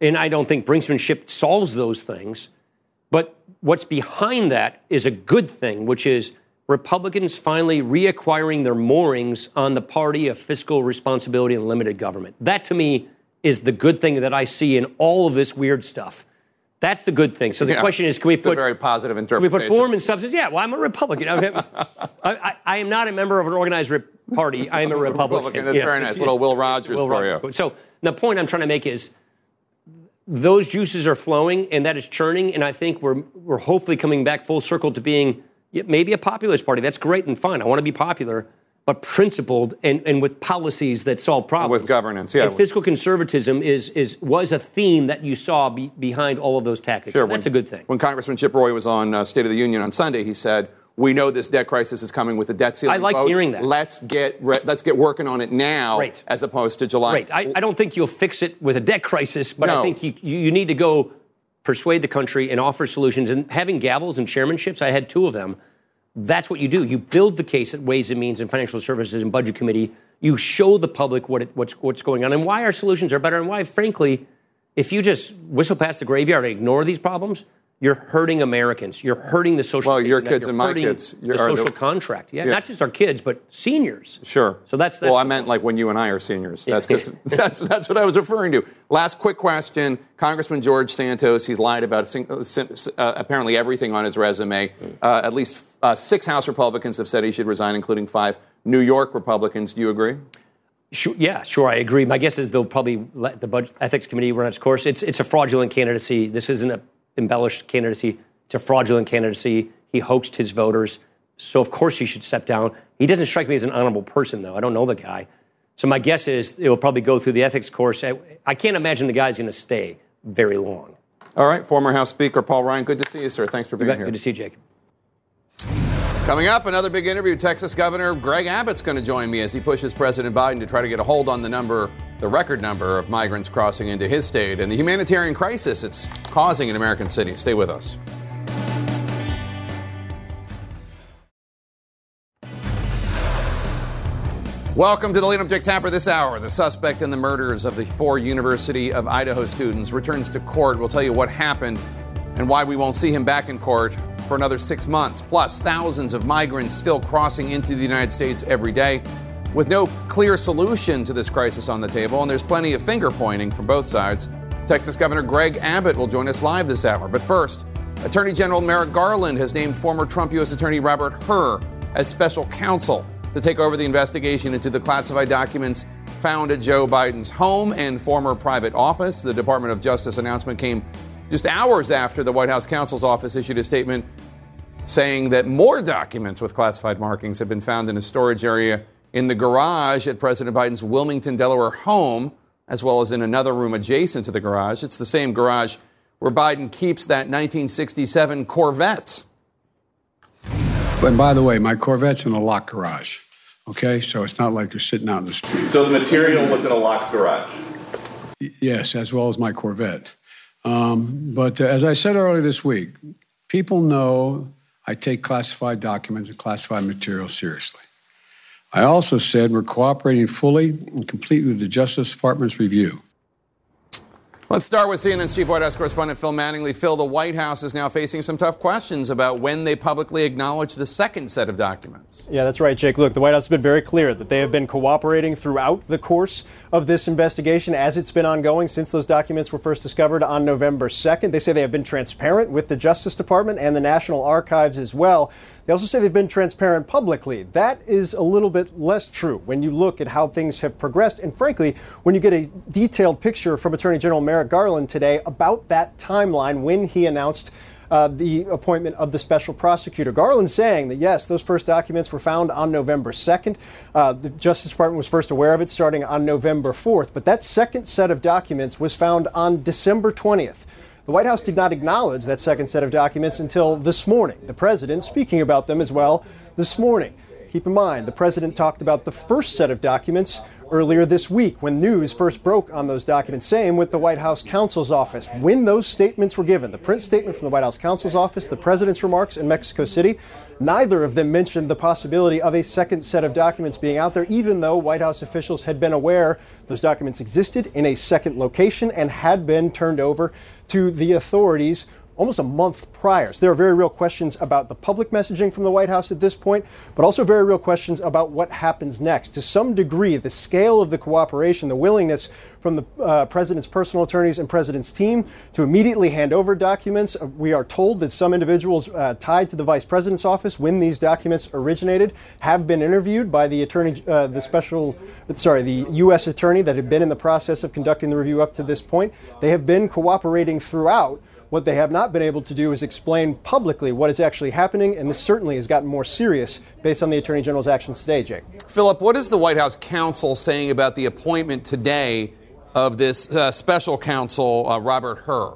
And I don't think brinksmanship solves those things. But what's behind that is a good thing, which is Republicans finally reacquiring their moorings on the party of fiscal responsibility and limited government. That to me is the good thing that I see in all of this weird stuff. That's the good thing. So the Yeah. question is, can we It's a put very positive can we put form and substance? Yeah. Well, I'm a Republican. I, I, I am not a member of an organized party. I am a Republican. Republican. That's Yeah. very nice. Little Will Rogers Will for you. Rogers. So the point I'm trying to make is those juices are flowing and that is churning, and I think we're we're hopefully coming back full circle to being maybe a populist party. That's great and fine. I want to be popular, but principled and, and with policies that solve problems. With governance, yeah. And fiscal conservatism is, is was a theme that you saw be, behind all of those tactics. Sure, That's when- a good thing. When Congressman Chip Roy was on uh, State of the Union on Sunday, he said, "We know this debt crisis is coming with the debt ceiling." I like vote. hearing that. Let's get re- let's get working on it now, Right. as opposed to July. Right. I, I don't think you'll fix it with a debt crisis, but No. I think you you need to go persuade the country and offer solutions. And having gavels and chairmanships, I had two of them. That's what you do. You build the case at Ways and Means and Financial Services and Budget Committee. You show the public what it, what's what's going on and why our solutions are better and why, frankly, if you just whistle past the graveyard and ignore these problems, you're hurting Americans. You're hurting the social. Well, your kids and my kids. The You're- the- social contract. Yeah, Yeah. not just our kids, but seniors. Sure. So that's, that's well, I meant like when you and I are seniors. That's that's that's what I was referring to. Last quick question: Congressman George Santos. He's lied about uh, uh, apparently everything on his resume. Uh, at least uh, six House Republicans have said he should resign, including five New York Republicans. Do you agree? Sure, yeah, sure, I agree. My guess is they'll probably let the budget ethics committee run its course. It's it's a fraudulent candidacy. This isn't an embellished candidacy. to fraudulent candidacy. He hoaxed his voters, so of course he should step down. He doesn't strike me as an honorable person, though. I don't know the guy, so my guess is it will probably go through the ethics course. I, I can't imagine the guy's going to stay very long. All right, former House Speaker Paul Ryan. Good to see you, sir. Thanks for being bet. here. Good to see you, Jake. Coming up, another big interview. Texas Governor Greg Abbott's going to join me as he pushes President Biden to try to get a hold on the number, the record number of migrants crossing into his state and the humanitarian crisis it's causing in American cities. Stay with us. Welcome to the lead up Dick Tapper this hour. The suspect in the murders of the four University of Idaho students returns to court. We'll tell you what happened and why we won't see him back in court for another six months. Plus, thousands of migrants still crossing into the United States every day with no clear solution to this crisis on the table, and there's plenty of finger pointing from both sides. Texas Governor Greg Abbott will join us live this hour. But first, Attorney General Merrick Garland has named former Trump U.S. Attorney Robert Hur as special counsel to take over the investigation into the classified documents found at Joe Biden's home and former private office. The Department of Justice announcement came just hours after the White House counsel's office issued a statement saying that more documents with classified markings have been found in a storage area in the garage at President Biden's Wilmington, Delaware home, as well as in another room adjacent to the garage. It's the same garage where Biden keeps that 1967 Corvette. And by the way, my Corvette's in a locked garage. Okay, so it's not like you're sitting out in the street. So the material was in a locked garage. Yes, as well as my Corvette. Um, but uh, as I said earlier this week, people know I take classified documents and classified material seriously. I also said we're cooperating fully and completely with the Justice Department's review. Let's start with CNN's chief White House correspondent Phil Mattingly. Phil, the White House is now facing some tough questions about when they publicly acknowledge the second set of documents. Yeah, that's right, Jake. Look, the White House has been very clear that they have been cooperating throughout the course of this investigation as it's been ongoing since those documents were first discovered on November 2nd. They say they have been transparent with the Justice Department and the National Archives as well. They also say they've been transparent publicly. That is a little bit less true when you look at how things have progressed. And frankly, when you get a detailed picture from Attorney General Merrick Garland today about that timeline when he announced uh, the appointment of the special prosecutor. Garland saying that yes, those first documents were found on November 2nd. Uh, the Justice Department was first aware of it starting on November 4th, but that second set of documents was found on December 20th. The White House did not acknowledge that second set of documents until this morning. The president speaking about them as well this morning. Keep in mind, the president talked about the first set of documents earlier this week when news first broke on those documents. Same with the White House counsel's office. When those statements were given, the print statement from the White House counsel's office, the president's remarks in Mexico City, neither of them mentioned the possibility of a second set of documents being out there, even though White House officials had been aware those documents existed in a second location and had been turned over to the authorities almost a month prior. So there are very real questions about the public messaging from the White House at this point, but also very real questions about what happens next. To some degree, the scale of the cooperation, the willingness from the uh, president's personal attorneys and president's team to immediately hand over documents. Uh, We are told that some individuals uh, tied to the vice president's office when these documents originated have been interviewed by the attorney, uh, the special, sorry, the U.S. attorney that had been in the process of conducting the review up to this point. They have been cooperating throughout What they have not been able to do is explain publicly what is actually happening, and this certainly has gotten more serious based on the Attorney General's actions today, Jake. Philip, what is the White House counsel saying about the appointment today of this uh, special counsel, uh, Robert Hur?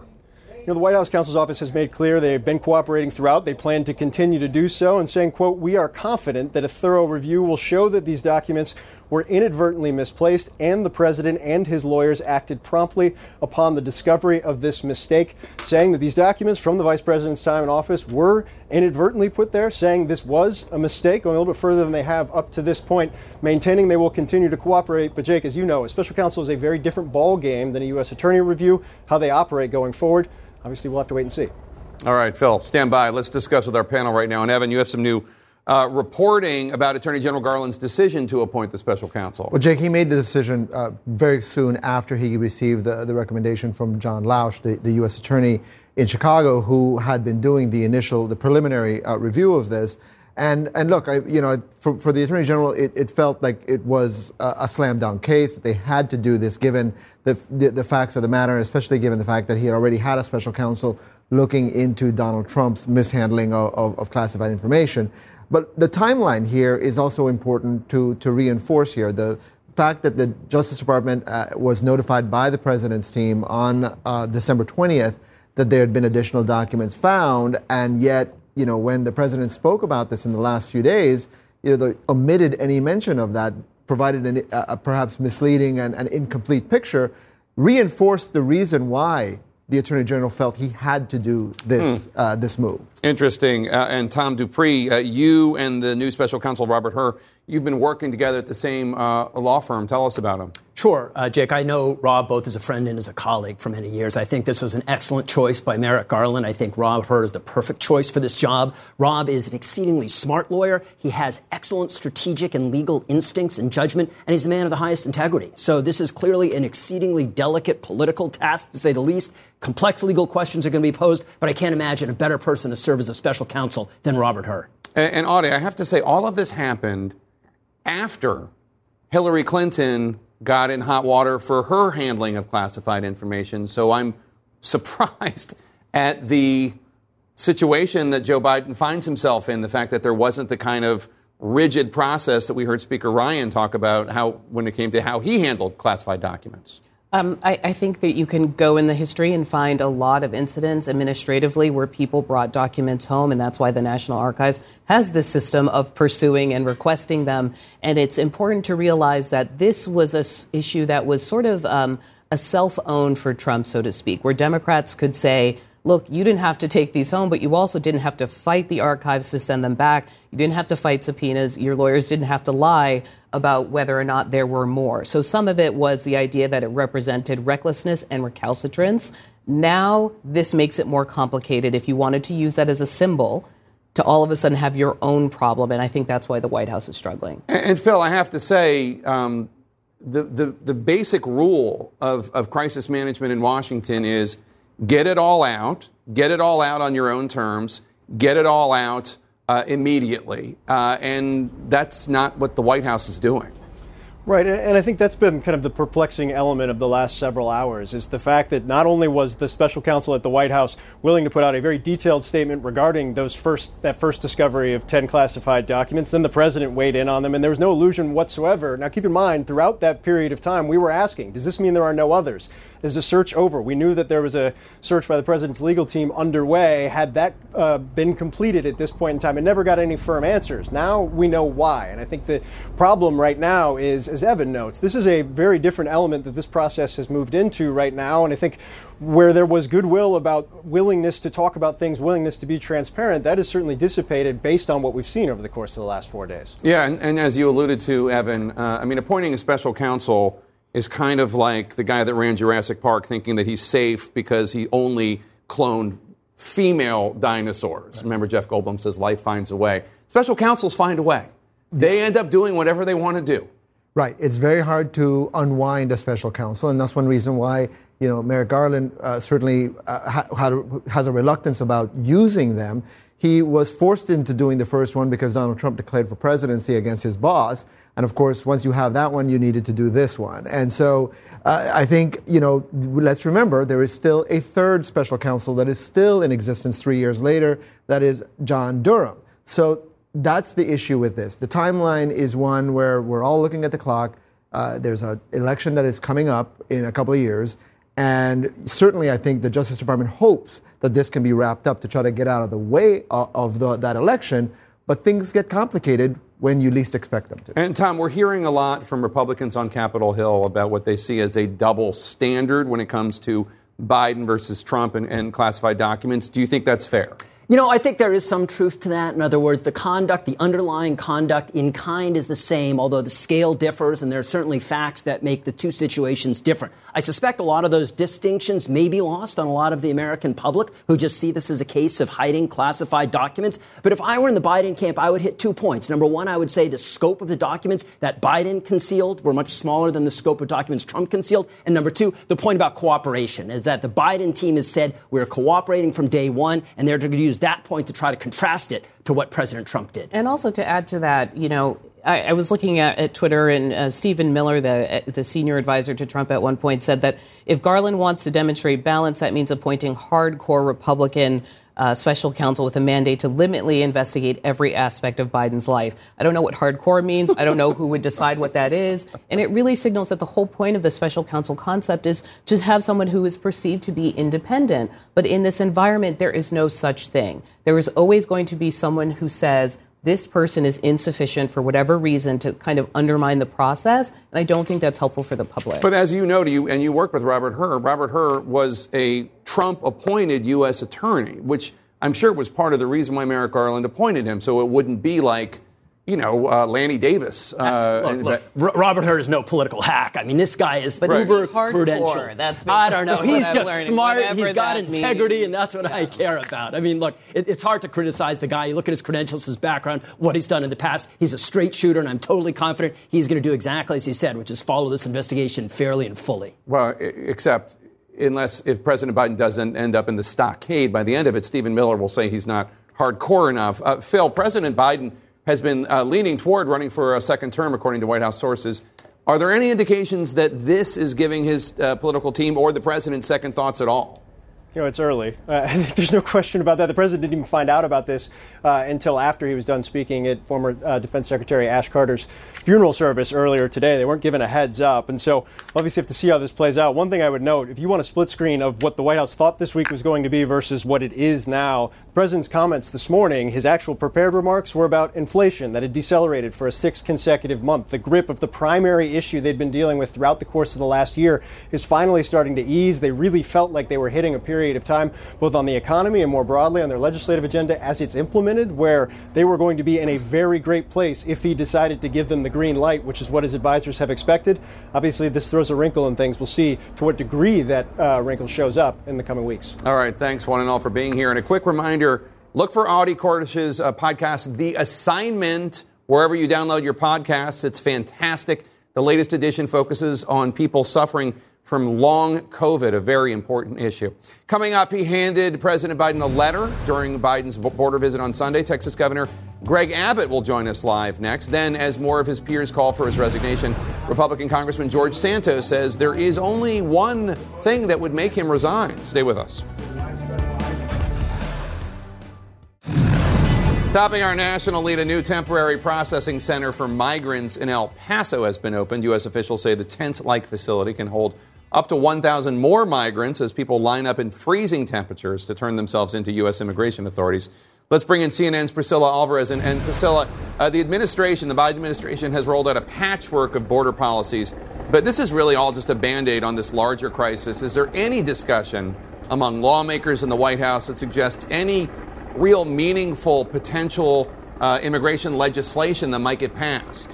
You know, the White House counsel's office has made clear they've been cooperating throughout. They plan to continue to do so and saying, quote, we are confident that a thorough review will show that these documents were inadvertently misplaced and the president and his lawyers acted promptly upon the discovery of this mistake, saying that these documents from the vice president's time in office were inadvertently put there, saying this was a mistake, going a little bit further than they have up to this point, maintaining they will continue to cooperate. But Jake, as you know, a special counsel is a very different ball game than a U.S. attorney review, how they operate going forward obviously we'll have to wait and see. All right, Phil, stand by. Let's discuss with our panel right now. And Evan, you have some new uh, reporting about Attorney General Garland's decision to appoint the special counsel. Well, Jake, he made the decision uh, very soon after he received the, the recommendation from John Lausch, the, the U.S. Attorney in Chicago, who had been doing the initial, the preliminary uh, review of this. And and look, I, you know, for, for the attorney general, it, it felt like it was a, a slam dunk case they had to do this, given the, the, the facts of the matter, especially given the fact that he had already had a special counsel looking into Donald Trump's mishandling of, of, of classified information. But the timeline here is also important to to reinforce here. The fact that the Justice Department uh, was notified by the president's team on uh, December 20th that there had been additional documents found, and yet you know, when the president spoke about this in the last few days, you know, they omitted any mention of that, provided an, a, a perhaps misleading and an incomplete picture, reinforced the reason why the attorney general felt he had to do this hmm. uh, this move. Interesting. Uh, and Tom Dupree, uh, you and the new special counsel Robert Hur, you've been working together at the same uh, law firm. Tell us about him. Sure, uh, Jake. I know Rob both as a friend and as a colleague for many years. I think this was an excellent choice by Merrick Garland. I think Rob Hur is the perfect choice for this job. Rob is an exceedingly smart lawyer. He has excellent strategic and legal instincts and judgment, and he's a man of the highest integrity. So this is clearly an exceedingly delicate political task, to say the least. Complex legal questions are going to be posed, but I can't imagine a better person to serve as a special counsel than Robert Hur. And, and Audie, I have to say, all of this happened after Hillary Clinton got in hot water for her handling of classified information. So I'm surprised at the situation that Joe Biden finds himself in, the fact that there wasn't the kind of rigid process that we heard Speaker Ryan talk about how when it came to how he handled classified documents. Um, I, I, think that you can go in the history and find a lot of incidents administratively where people brought documents home, and that's why the National Archives has this system of pursuing and requesting them. And it's important to realize that this was an issue that was sort of um, a self owned for Trump, so to speak, where Democrats could say, look, you didn't have to take these home, but you also didn't have to fight the archives to send them back. You didn't have to fight subpoenas. Your lawyers didn't have to lie about whether or not there were more. So some of it was the idea that it represented recklessness and recalcitrance. Now, this makes it more complicated if you wanted to use that as a symbol to all of a sudden have your own problem. And I think that's why the White House is struggling. And, and Phil, I have to say, um, the, the, the basic rule of, of crisis management in Washington is get it all out, get it all out on your own terms, get it all out uh, immediately. Uh, and that's not what the White House is doing. Right, and I think that's been kind of the perplexing element of the last several hours is the fact that not only was the special counsel at the White House willing to put out a very detailed statement regarding those first that first discovery of 10 classified documents, then the president weighed in on them and there was no illusion whatsoever. Now keep in mind, throughout that period of time, we were asking, does this mean there are no others? Is the search over? We knew that there was a search by the president's legal team underway. Had that uh, been completed at this point in time, it never got any firm answers. Now we know why, and I think the problem right now is as Evan notes, this is a very different element that this process has moved into right now. And I think where there was goodwill about willingness to talk about things, willingness to be transparent, that is certainly dissipated based on what we've seen over the course of the last four days. Yeah, and, and as you alluded to, Evan, uh, I mean, appointing a special counsel is kind of like the guy that ran Jurassic Park thinking that he's safe because he only cloned female dinosaurs. Right. Remember, Jeff Goldblum says life finds a way. Special counsels find a way. They end up doing whatever they want to do. Right. It's very hard to unwind a special counsel, and that's one reason why you know Merrick Garland uh, certainly uh, ha- has a reluctance about using them. He was forced into doing the first one because Donald Trump declared for presidency against his boss. And of course, once you have that one, you needed to do this one. And so uh, I think, you know, let's remember there is still a third special counsel that is still in existence three years later, that is John Durham. So that's the issue with this. The timeline is one where we're all looking at the clock. Uh, there's an election that is coming up in a couple of years. And certainly, I think the Justice Department hopes that this can be wrapped up to try to get out of the way of, of the, that election. But things get complicated when you least expect them to. And Tom, we're hearing a lot from Republicans on Capitol Hill about what they see as a double standard when it comes to Biden versus Trump and, and classified documents. Do you think that's fair? You know, I think there is some truth to that. In other words, the conduct, the underlying conduct in kind is the same, although the scale differs, and there are certainly facts that make the two situations different. I suspect a lot of those distinctions may be lost on a lot of the American public who just see this as a case of hiding classified documents. But if I were in the Biden camp, I would hit two points. Number one, I would say the scope of the documents that Biden concealed were much smaller than the scope of documents Trump concealed. And number two, the point about cooperation is that the Biden team has said we're cooperating from day one, and they're going to use that point to try to contrast it to what President Trump did. And also to add to that, you know, I, I was looking at, at Twitter, and uh, Stephen Miller, the, the senior advisor to Trump at one point, said that if Garland wants to demonstrate balance, that means appointing hardcore Republican uh, special counsel with a mandate to limitly investigate every aspect of Biden's life. I don't know what hardcore means. I don't know who would decide what that is. And it really signals that the whole point of the special counsel concept is to have someone who is perceived to be independent. But in this environment, there is no such thing. There is always going to be someone who says, this person is insufficient for whatever reason to kind of undermine the process. And I don't think that's helpful for the public. But as you know, you and you work with Robert Hur. Robert Hur was a Trump-appointed U.S. attorney, which I'm sure was part of the reason why Merrick Garland appointed him, so it wouldn't be like you know, uh, Lanny Davis. Uh, look, look, Robert Hur is no political hack. I mean, this guy is but uber credential. That's I don't know. He's just smart. He's got integrity, means. and that's what yeah. I care about. I mean, look, it, it's hard to criticize the guy. You look at his credentials, his background, what he's done in the past. He's a straight shooter, and I'm totally confident he's going to do exactly as he said, which is follow this investigation fairly and fully. Well, except unless if President Biden doesn't end up in the stockade by the end of it, Stephen Miller will say he's not hardcore enough. Uh, Phil, President Biden has been uh, leaning toward running for a second term, according to White House sources. Are there any indications that this is giving his uh, political team or the president second thoughts at all? You know, it's early. Uh, there's no question about that. The president didn't even find out about this uh, until after he was done speaking at former uh, Defense Secretary Ash Carter's funeral service earlier today. They weren't given a heads up. And so, obviously, have to see how this plays out. One thing I would note if you want a split screen of what the White House thought this week was going to be versus what it is now, the president's comments this morning, his actual prepared remarks were about inflation that had decelerated for a sixth consecutive month. The grip of the primary issue they'd been dealing with throughout the course of the last year is finally starting to ease. They really felt like they were hitting a period period of time, both on the economy and more broadly on their legislative agenda as it's implemented, where they were going to be in a very great place if he decided to give them the green light, which is what his advisors have expected. Obviously, this throws a wrinkle in things. We'll see to what degree that uh, wrinkle shows up in the coming weeks. All right. Thanks, one and all, for being here. And a quick reminder look for Audie Cornish's uh, podcast, The Assignment, wherever you download your podcasts. It's fantastic. The latest edition focuses on people suffering from long COVID, a very important issue. Coming up, he handed President Biden a letter during Biden's border visit on Sunday. Texas Governor Greg Abbott will join us live next. Then, as more of his peers call for his resignation, Republican Congressman George Santos says there is only one thing that would make him resign. Stay with us. Topping our national lead, a new temporary processing center for migrants in El Paso has been opened. U.S. officials say the tent like facility can hold up to 1,000 more migrants as people line up in freezing temperatures to turn themselves into U.S. immigration authorities. Let's bring in CNN's Priscilla Alvarez. And, and Priscilla, uh, the administration, the Biden administration, has rolled out a patchwork of border policies, but this is really all just a band aid on this larger crisis. Is there any discussion among lawmakers in the White House that suggests any real meaningful potential uh, immigration legislation that might get passed?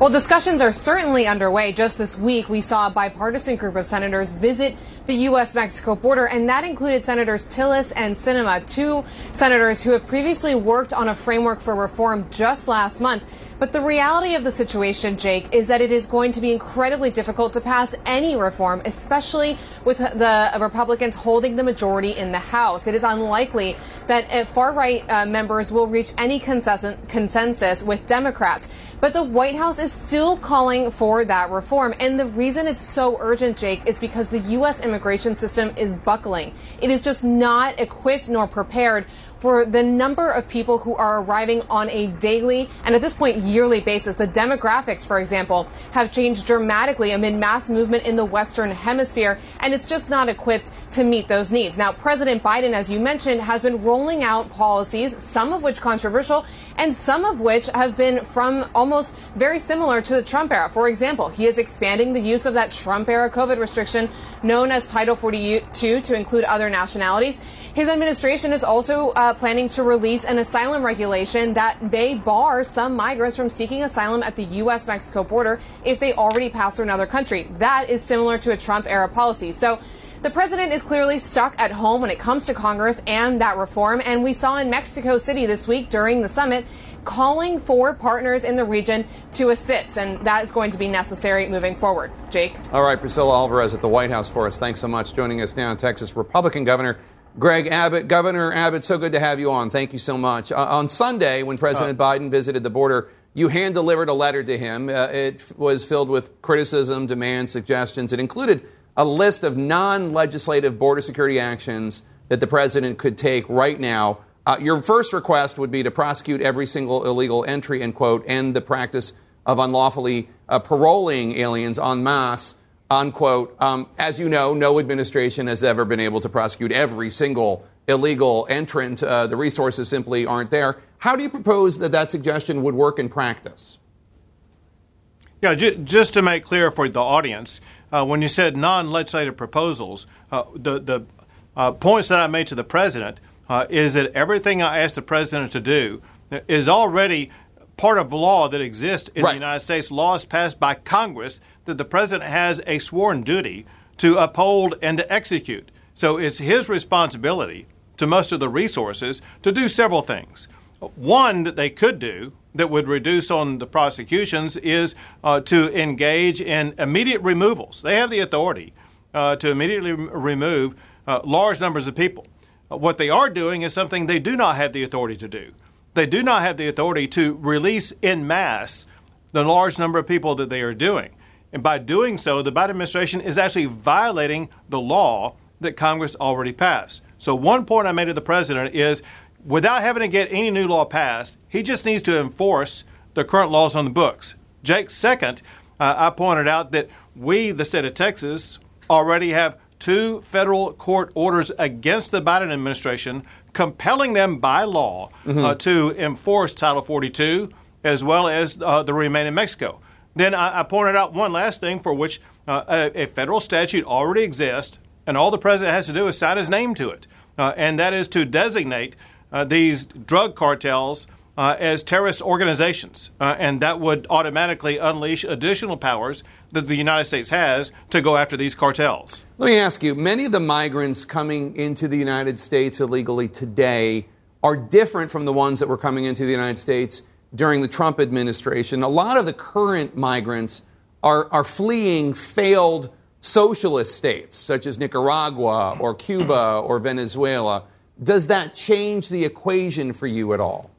Well, discussions are certainly underway. Just this week, we saw a bipartisan group of senators visit the U.S. Mexico border, and that included Senators Tillis and Sinema, two senators who have previously worked on a framework for reform just last month. But the reality of the situation, Jake, is that it is going to be incredibly difficult to pass any reform, especially with the Republicans holding the majority in the House. It is unlikely that uh, far right uh, members will reach any consensus, consensus with Democrats. But the White House is still calling for that reform. And the reason it's so urgent, Jake, is because the U.S. immigration system is buckling. It is just not equipped nor prepared for the number of people who are arriving on a daily and at this point yearly basis. The demographics, for example, have changed dramatically amid mass movement in the Western Hemisphere, and it's just not equipped to meet those needs. Now, President Biden, as you mentioned, has been rolling out policies, some of which controversial, and some of which have been from almost very similar to the Trump era. For example, he is expanding the use of that Trump era COVID restriction known as Title 42 to include other nationalities. His administration is also uh, planning to release an asylum regulation that may bar some migrants from seeking asylum at the U.S. Mexico border if they already pass through another country. That is similar to a Trump era policy. So, the president is clearly stuck at home when it comes to Congress and that reform. And we saw in Mexico City this week during the summit calling for partners in the region to assist. And that is going to be necessary moving forward. Jake? All right, Priscilla Alvarez at the White House for us. Thanks so much. Joining us now, in Texas Republican Governor Greg Abbott. Governor Abbott, so good to have you on. Thank you so much. Uh, on Sunday, when President uh, Biden visited the border, you hand delivered a letter to him. Uh, it was filled with criticism, demands, suggestions. It included a list of non legislative border security actions that the president could take right now. Uh, your first request would be to prosecute every single illegal entry, end quote, end the practice of unlawfully uh, paroling aliens en masse, unquote. Um, as you know, no administration has ever been able to prosecute every single illegal entrant. Uh, the resources simply aren't there. How do you propose that that suggestion would work in practice? Yeah, j- just to make clear for the audience, uh, when you said non-legislative proposals, uh, the the uh, points that I made to the president uh, is that everything I asked the president to do is already part of law that exists in right. the United States. Laws passed by Congress that the president has a sworn duty to uphold and to execute. So it's his responsibility to muster the resources to do several things. One that they could do that would reduce on the prosecutions is uh, to engage in immediate removals. They have the authority uh, to immediately remove uh, large numbers of people. What they are doing is something they do not have the authority to do. They do not have the authority to release in mass the large number of people that they are doing. And by doing so, the Biden administration is actually violating the law that Congress already passed. So, one point I made to the president is without having to get any new law passed, he just needs to enforce the current laws on the books. Jake, second, uh, I pointed out that we, the state of Texas, already have two federal court orders against the Biden administration compelling them by law mm-hmm. uh, to enforce Title 42 as well as uh, the Remain in Mexico. Then I, I, pointed out one last thing for which uh, a, a, federal statute already exists, and all the president has to do is sign his name to it, uh, and that is to designate uh, these drug cartels uh, as terrorist organizations, uh, and that would automatically unleash additional powers that the United States has to go after these cartels. Let me ask you many of the migrants coming into the United States illegally today are different from the ones that were coming into the United States during the Trump administration. A lot of the current migrants are, are fleeing failed socialist states, such as Nicaragua or Cuba or Venezuela. Does that change the equation for you at all?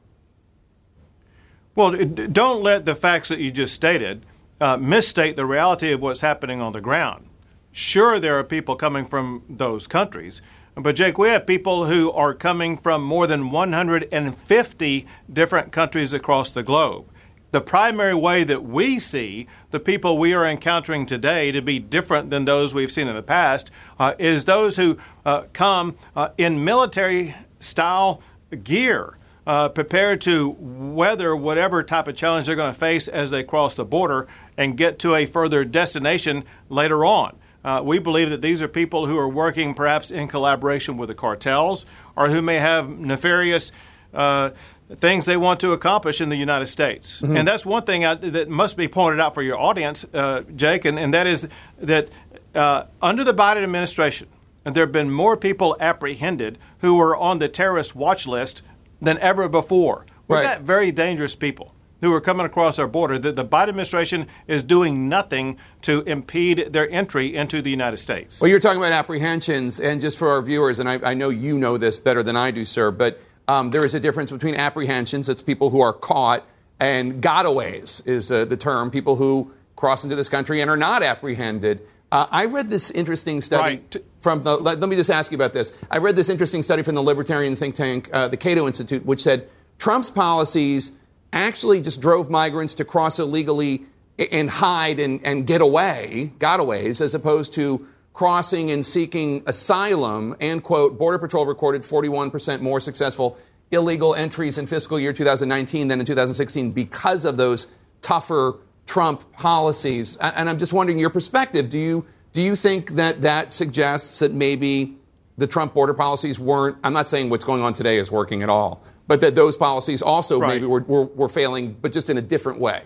Well, don't let the facts that you just stated uh, misstate the reality of what's happening on the ground. Sure, there are people coming from those countries, but Jake, we have people who are coming from more than 150 different countries across the globe the primary way that we see the people we are encountering today to be different than those we've seen in the past uh, is those who uh, come uh, in military style gear. Uh, prepared to weather whatever type of challenge they're going to face as they cross the border and get to a further destination later on. Uh, we believe that these are people who are working perhaps in collaboration with the cartels or who may have nefarious uh, things they want to accomplish in the United States. Mm-hmm. And that's one thing I, that must be pointed out for your audience, uh, Jake, and, and, that is that uh, under the Biden administration, there have been more people apprehended who were on the terrorist watch list than ever before. We've right. got very dangerous people. Who are coming across our border. that the Biden administration is doing nothing to impede their entry into the United States. Well, you're talking about apprehensions, and just for our viewers, and I, I know you know this better than I do, sir, but um, there is a difference between apprehensions, that's people who are caught, and gotaways is uh, the term, people who cross into this country and are not apprehended. Uh, I read this interesting study Right. from the. Let, let me just ask you about this. I read this interesting study from the libertarian think tank, uh, the Cato Institute, which said Trump's policies actually just drove migrants to cross illegally and hide and, and get away, gotaways, as opposed to crossing and seeking asylum. And quote, Border Patrol recorded 41% more successful illegal entries in fiscal year 2019 than in 2016 because of those tougher Trump policies. And I'm just wondering your perspective. Do you do you think that that suggests that maybe the Trump border policies weren't? I'm not saying what's going on today is working at all, but that those policies also Right. maybe were, were, were failing, but just in a different way.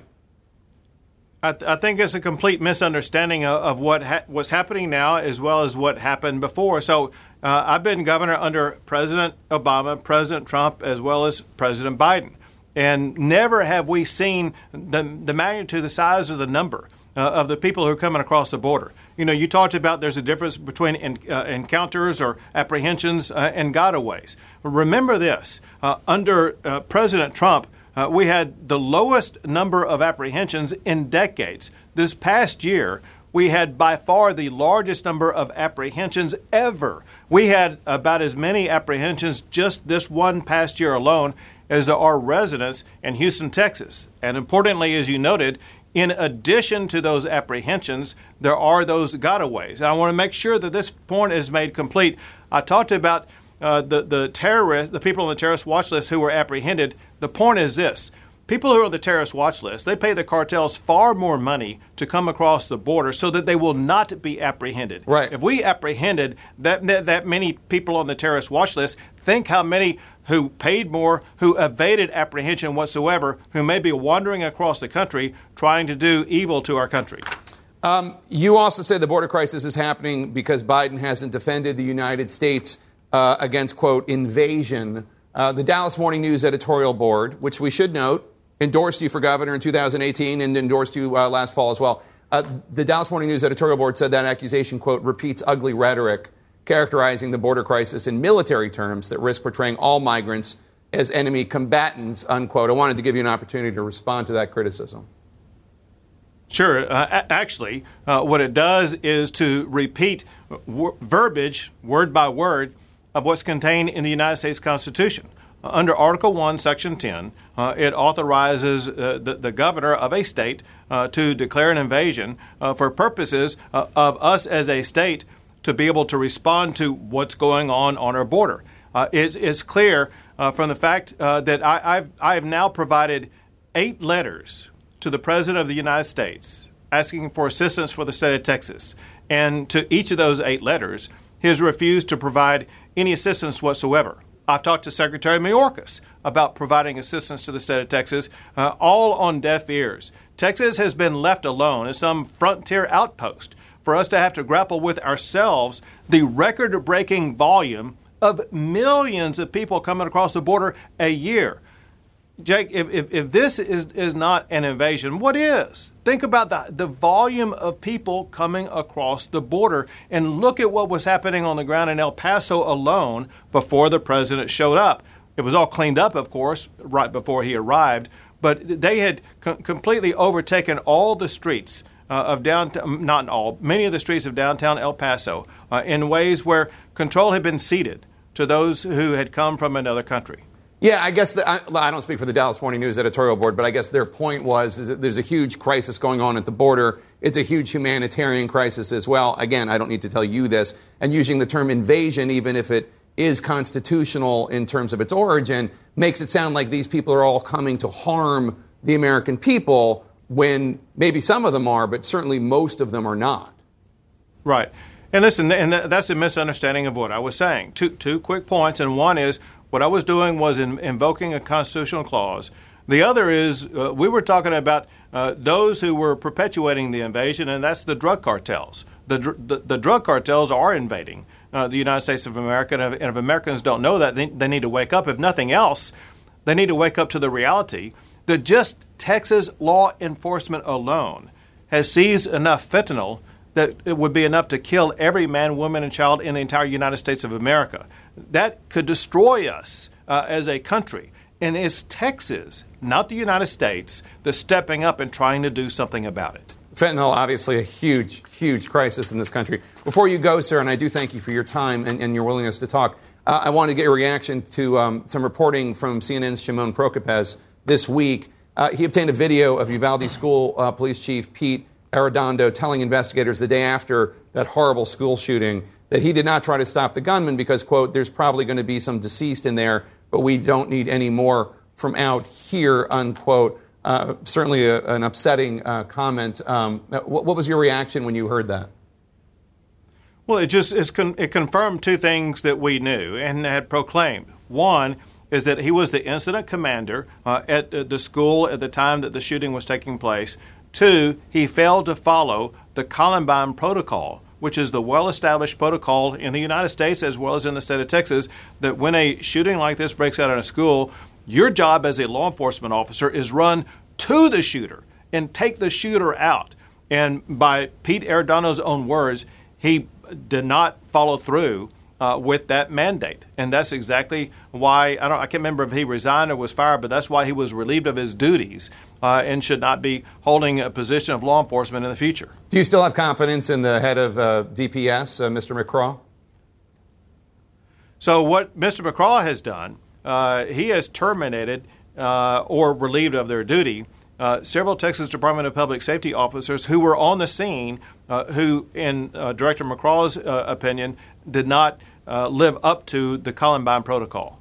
I, th- I think it's a complete misunderstanding of, of what ha- what's happening now as well as what happened before. So uh, I've been governor under President Obama, President Trump, as well as President Biden, and never have we seen the, the magnitude, the size, or the number uh, of the people who are coming across the border. You know, you talked about there's a difference between en- uh, encounters or apprehensions uh, and gotaways. Remember this: uh, under uh, President Trump. Uh, we had the lowest number of apprehensions in decades. This past year, we had by far the largest number of apprehensions ever. We had about as many apprehensions just this one past year alone as there are residents in Houston, Texas. And importantly, as you noted, in addition to those apprehensions, there are those gotaways. And I want to make sure that this point is made complete. I talked about uh, the the terrorists, the people on the terrorist watch list who were apprehended. The point is this: people who are on the terrorist watch list, they pay the cartels far more money to come across the border so that they will not be apprehended. Right. If we apprehended that that, that many people on the terrorist watch list, think how many who paid more, who evaded apprehension whatsoever, who may be wandering across the country trying to do evil to our country. Um, you also say the border crisis is happening because Biden hasn't defended the United States uh, against, quote, invasion. Uh, the Dallas Morning News editorial board, which we should note, endorsed you for governor in 2018 and endorsed you uh, last fall as well. Uh, the Dallas Morning News editorial board said that accusation, quote, repeats ugly rhetoric characterizing the border crisis in military terms that risk portraying all migrants as enemy combatants, unquote. I wanted to give you an opportunity to respond to that criticism. Sure. Uh, actually, uh, what it does is to repeat w- verbiage, word by word, of what's contained in the United States Constitution. Uh, under Article 1, Section 10, uh, it authorizes uh, the, the governor of a state uh, to declare an invasion for purposes of us as a state to be able to respond to what's going on on our border. Uh, it's, clear uh, from the fact uh, that I, I've, I have now provided eight letters to the President of the United States asking for assistance for the state of Texas. And to each of those eight letters, he has refused to provide any assistance whatsoever. I've talked to Secretary Mayorkas about providing assistance to the state of Texas, uh, all on deaf ears. Texas has been left alone as some frontier outpost for us to have to grapple with ourselves the record breaking volume of millions of people coming across the border a year. Jake, if, if, if this is, is not an invasion, what is? Think about the, the volume of people coming across the border and look at what was happening on the ground in El Paso alone before the president showed up. It was all cleaned up, of course, right before he arrived, but they had co- completely overtaken all the streets uh, of downtown, not all, many of the streets of downtown El Paso uh, in ways where control had been ceded to those who had come from another country. Yeah, I guess the, I, I don't speak for the Dallas Morning News editorial board, but I guess their point was that there's a huge crisis going on at the border. It's a huge humanitarian crisis as well. Again, I don't need to tell you this. And using the term invasion, even if it is constitutional in terms of its origin, makes it sound like these people are all coming to harm the American people when maybe some of them are, but certainly most of them are not. Right. And listen, and that's a misunderstanding of what I was saying. Two, two quick points, and one is what I was doing was in, invoking a constitutional clause. The other is uh, we were talking about uh, those who were perpetuating the invasion, and that's the drug cartels. The, dr- the, the drug cartels are invading uh, the United States of America, and if, and if Americans don't know that, they, they need to wake up. If nothing else, they need to wake up to the reality that just Texas law enforcement alone has seized enough fentanyl that it would be enough to kill every man, woman, and child in the entire United States of America. That could destroy us uh, as a country. And it's Texas, not the United States, that's stepping up and trying to do something about it. Fentanyl, obviously a huge, huge crisis in this country. Before you go, sir, and I do thank you for your time and, and your willingness to talk, uh, I want to get your reaction to um, some reporting from CNN's Shimon Prokupecz this week. Uh, he obtained a video of Uvalde School uh, Police Chief Pete Arredondo telling investigators the day after that horrible school shooting that he did not try to stop the gunman because, quote, there's probably going to be some deceased in there, but we don't need any more from out here, unquote. Uh, certainly a, an upsetting uh, comment. Um, what, what, was your reaction when you heard that? Well, it just con- it confirmed two things that we knew and had proclaimed. One is that he was the incident commander uh, at the school at the time that the shooting was taking place. Two, he failed to follow the Columbine Protocol, which is the well established protocol in the United States as well as in the state of Texas that when a shooting like this breaks out in a school, your job as a law enforcement officer is run to the shooter and take the shooter out. And by Pete Arredondo's own words, he did not follow through uh, with that mandate. And that's exactly why I don't I can't remember if he resigned or was fired, but that's why he was relieved of his duties uh, and should not be holding a position of law enforcement in the future. Do you still have confidence in the head of uh, DPS, uh, Mr. McCraw? So what Mr. McCraw has done, uh, he has terminated uh, or relieved of their duty uh, several Texas Department of Public Safety officers who were on the scene, uh, who, in uh, Director McCraw's uh, opinion, did not uh, live up to the Columbine Protocol.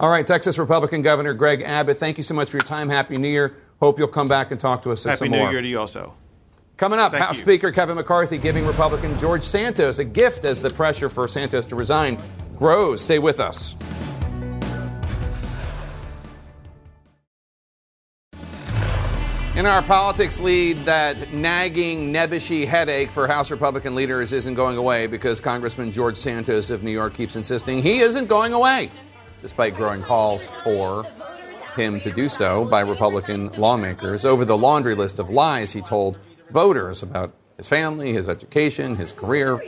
All right, Texas Republican Governor Greg Abbott, thank you so much for your time. Happy New Year. Hope you'll come back and talk to us Happy some New more. Year to you also. Coming up, Thank House you. Speaker Kevin McCarthy giving Republican George Santos a gift as the pressure for Santos to resign grows. Stay with us. In our politics lead, that nagging, nebbishy headache for House Republican leaders isn't going away because Congressman George Santos of New York keeps insisting he isn't going away, despite growing calls for him to do so by Republican lawmakers. Over the laundry list of lies he told voters about his family, his education, his career,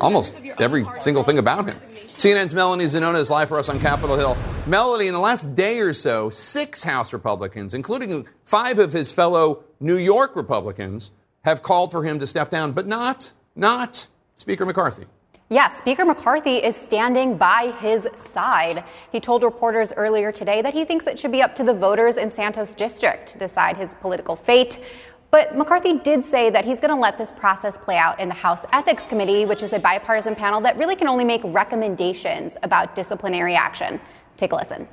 almost every single thing about him. CNN's Melanie Zanona is live for us on Capitol Hill. Melanie, in the last day or so, six House Republicans, including five of his fellow New York Republicans, have called for him to step down, but not, not Speaker McCarthy. Yeah, Speaker McCarthy is standing by his side. He told reporters earlier today that he thinks it should be up to the voters in Santos District to decide his political fate. But McCarthy did say that he's going to let this process play out in the House Ethics Committee, which is a bipartisan panel that really can only make recommendations about disciplinary action. Take a listen.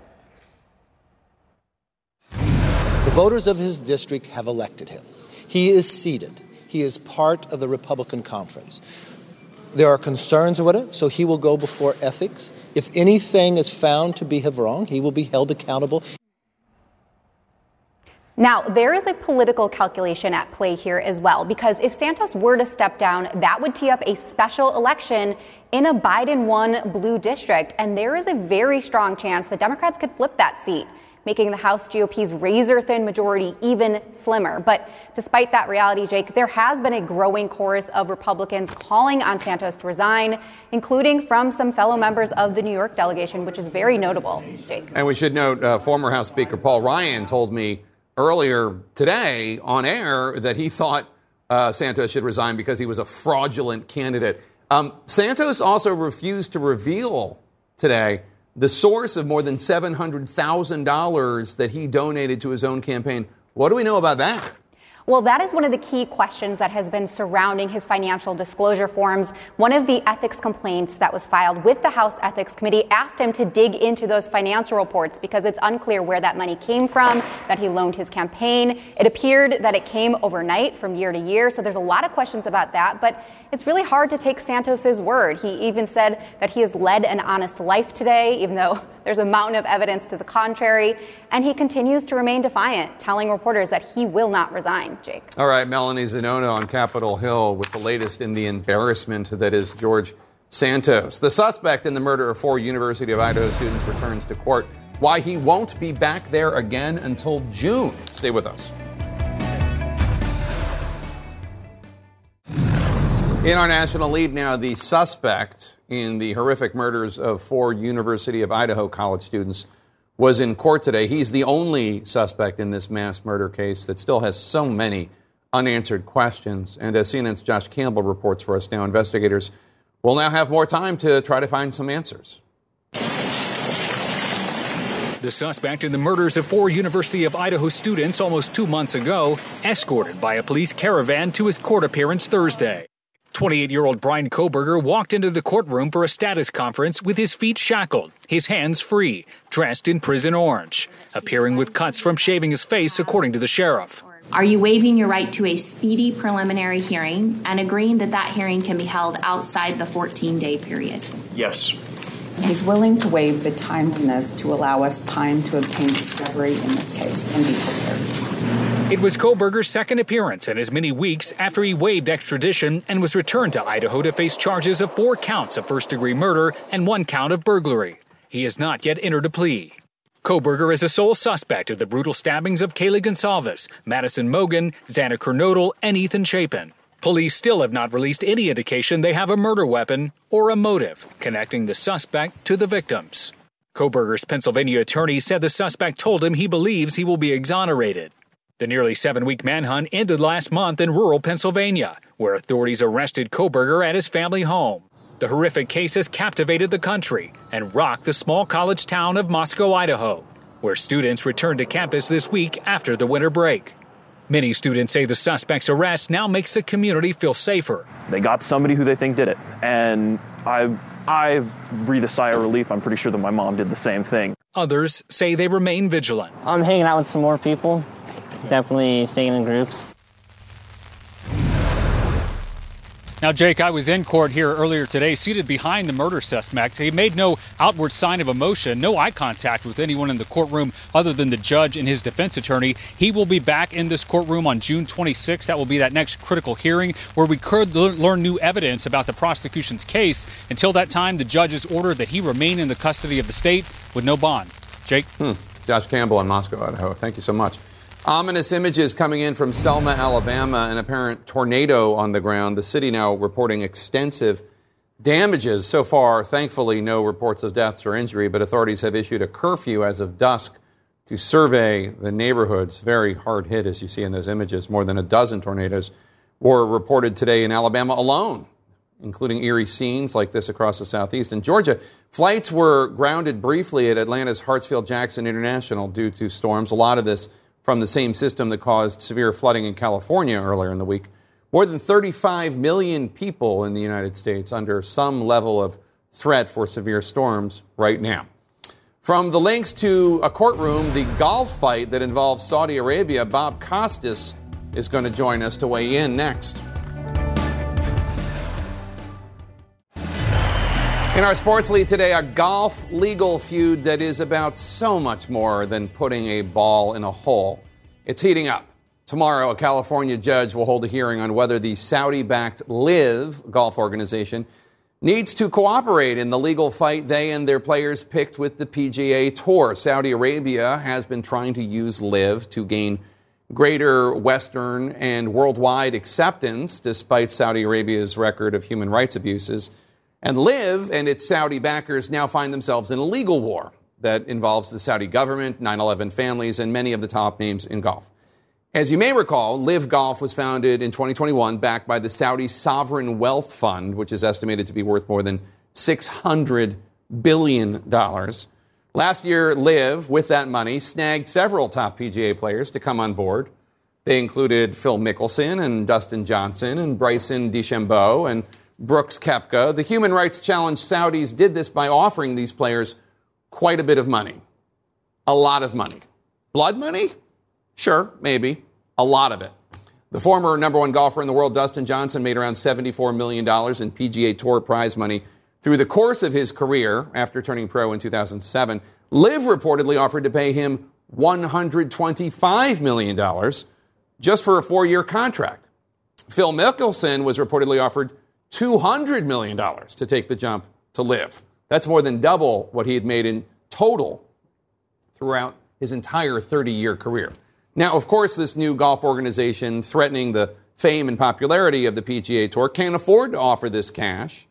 The voters of his district have elected him. He is seated. He is part of the Republican conference. There are concerns with it, so he will go before ethics. If anything is found to be wrong, he will be held accountable. Now, there is a political calculation at play here as well, because if Santos were to step down, that would tee up a special election in a Biden won blue district. And there is a very strong chance that Democrats could flip that seat, making the House GOP's razor thin majority even slimmer. But despite that reality, Jake, there has been a growing chorus of Republicans calling on Santos to resign, including from some fellow members of the New York delegation, which is very notable, Jake. And we should note uh, former House Speaker Paul Ryan told me earlier today on air that he thought uh, Santos should resign because he was a fraudulent candidate. Um, Santos also refused to reveal today the source of more than $700,000 that he donated to his own campaign. What do we know about that? Well, that is one of the key questions that has been surrounding his financial disclosure forms. One of the ethics complaints that was filed with the House Ethics Committee asked him to dig into those financial reports because it's unclear where that money came from, that he loaned his campaign. It appeared that it came overnight from year to year, so there's a lot of questions about that, but it's really hard to take Santos's word. He even said that he has led an honest life today, even though there's a mountain of evidence to the contrary, and he continues to remain defiant, telling reporters that he will not resign. Jake. All right, Melanie Zanona on Capitol Hill with the latest in the embarrassment that is George Santos. The suspect in the murder of four University of Idaho students returns to court why he won't be back there again until June. Stay with us. In our national lead now, the suspect in the horrific murders of four University of Idaho college students was in court today. He's the only suspect in this mass murder case that still has so many unanswered questions. And as CNN's Josh Campbell reports for us now, investigators will now have more time to try to find some answers. The suspect in the murders of four University of Idaho students almost two months ago, escorted by a police caravan to his court appearance Thursday. 28 year old Brian Kohberger walked into the courtroom for a status conference with his feet shackled, his hands free, dressed in prison orange, appearing with cuts from shaving his face, according to the sheriff. Are you waiving your right to a speedy preliminary hearing and agreeing that that hearing can be held outside the 14 day period? Yes. He's willing to waive the timeliness to allow us time to obtain discovery in this case and be prepared. It was Kohberger's second appearance in as many weeks after he waived extradition and was returned to Idaho to face charges of four counts of first degree murder and one count of burglary. He has not yet entered a plea. Kohberger is a sole suspect of the brutal stabbings of Kaylee Goncalves, Madison Mogen, Xana Kernodle, and Ethan Chapin. Police still have not released any indication they have a murder weapon or a motive connecting the suspect to the victims. Kohberger's Pennsylvania attorney said the suspect told him he believes he will be exonerated. The nearly seven week manhunt ended last month in rural Pennsylvania, where authorities arrested Kohberger at his family home. The horrific case has captivated the country and rocked the small college town of Moscow, Idaho, where students returned to campus this week after the winter break. Many students say the suspect's arrest now makes the community feel safer. They got somebody who they think did it, and I, I breathe a sigh of relief. I'm pretty sure that my mom did the same thing. Others say they remain vigilant. I'm hanging out with some more people, definitely staying in groups. Now, Jake, I was in court here earlier today, seated behind the murder suspect. He made no outward sign of emotion, no eye contact with anyone in the courtroom other than the judge and his defense attorney. He will be back in this courtroom on June 26th. That will be that next critical hearing where we could learn new evidence about the prosecution's case. Until that time, the judge's has ordered that he remain in the custody of the state with no bond. Jake? Hmm. Josh Campbell in Moscow, Idaho. Thank you so much. Ominous images coming in from Selma, Alabama, an apparent tornado on the ground. The city now reporting extensive damages. So far, thankfully, no reports of deaths or injury, but authorities have issued a curfew as of dusk to survey the neighborhoods. Very hard hit, as you see in those images. More than a dozen tornadoes were reported today in Alabama alone, including eerie scenes like this across the southeast. In Georgia, flights were grounded briefly at Atlanta's Hartsfield Jackson International due to storms. A lot of this from the same system that caused severe flooding in California earlier in the week. More than 35 million people in the United States under some level of threat for severe storms right now. From the links to a courtroom, the golf fight that involves Saudi Arabia, Bob Costas is going to join us to weigh in next. In our sports lead today, a golf legal feud that is about so much more than putting a ball in a hole. It's heating up. Tomorrow, a California judge will hold a hearing on whether the Saudi backed LIV golf organization needs to cooperate in the legal fight they and their players picked with the PGA Tour. Saudi Arabia has been trying to use LIV to gain greater Western and worldwide acceptance, despite Saudi Arabia's record of human rights abuses. And LIV and its Saudi backers now find themselves in a legal war that involves the Saudi government, 9 11 families, and many of the top names in golf. As you may recall, LIV Golf was founded in 2021, backed by the Saudi Sovereign Wealth Fund, which is estimated to be worth more than $600 billion. Last year, LIV, with that money, snagged several top PGA players to come on board. They included Phil Mickelson and Dustin Johnson and Bryson DeChambeau and Brooks Koepka. The Human Rights Challenge Saudis did this by offering these players quite a bit of money. A lot of money. Blood money? Sure, maybe. A lot of it. The former number one golfer in the world, Dustin Johnson, made around $74 million in PGA Tour prize money through the course of his career after turning pro in 2007. LIV reportedly offered to pay him $125 million just for a four year contract. Phil Mickelson was reportedly offered $200 million to take the jump to LIV. That's more than double what he had made in total throughout his entire 30 year career. Now, of course, this new golf organization threatening the fame and popularity of the PGA Tour can't afford to offer this cash.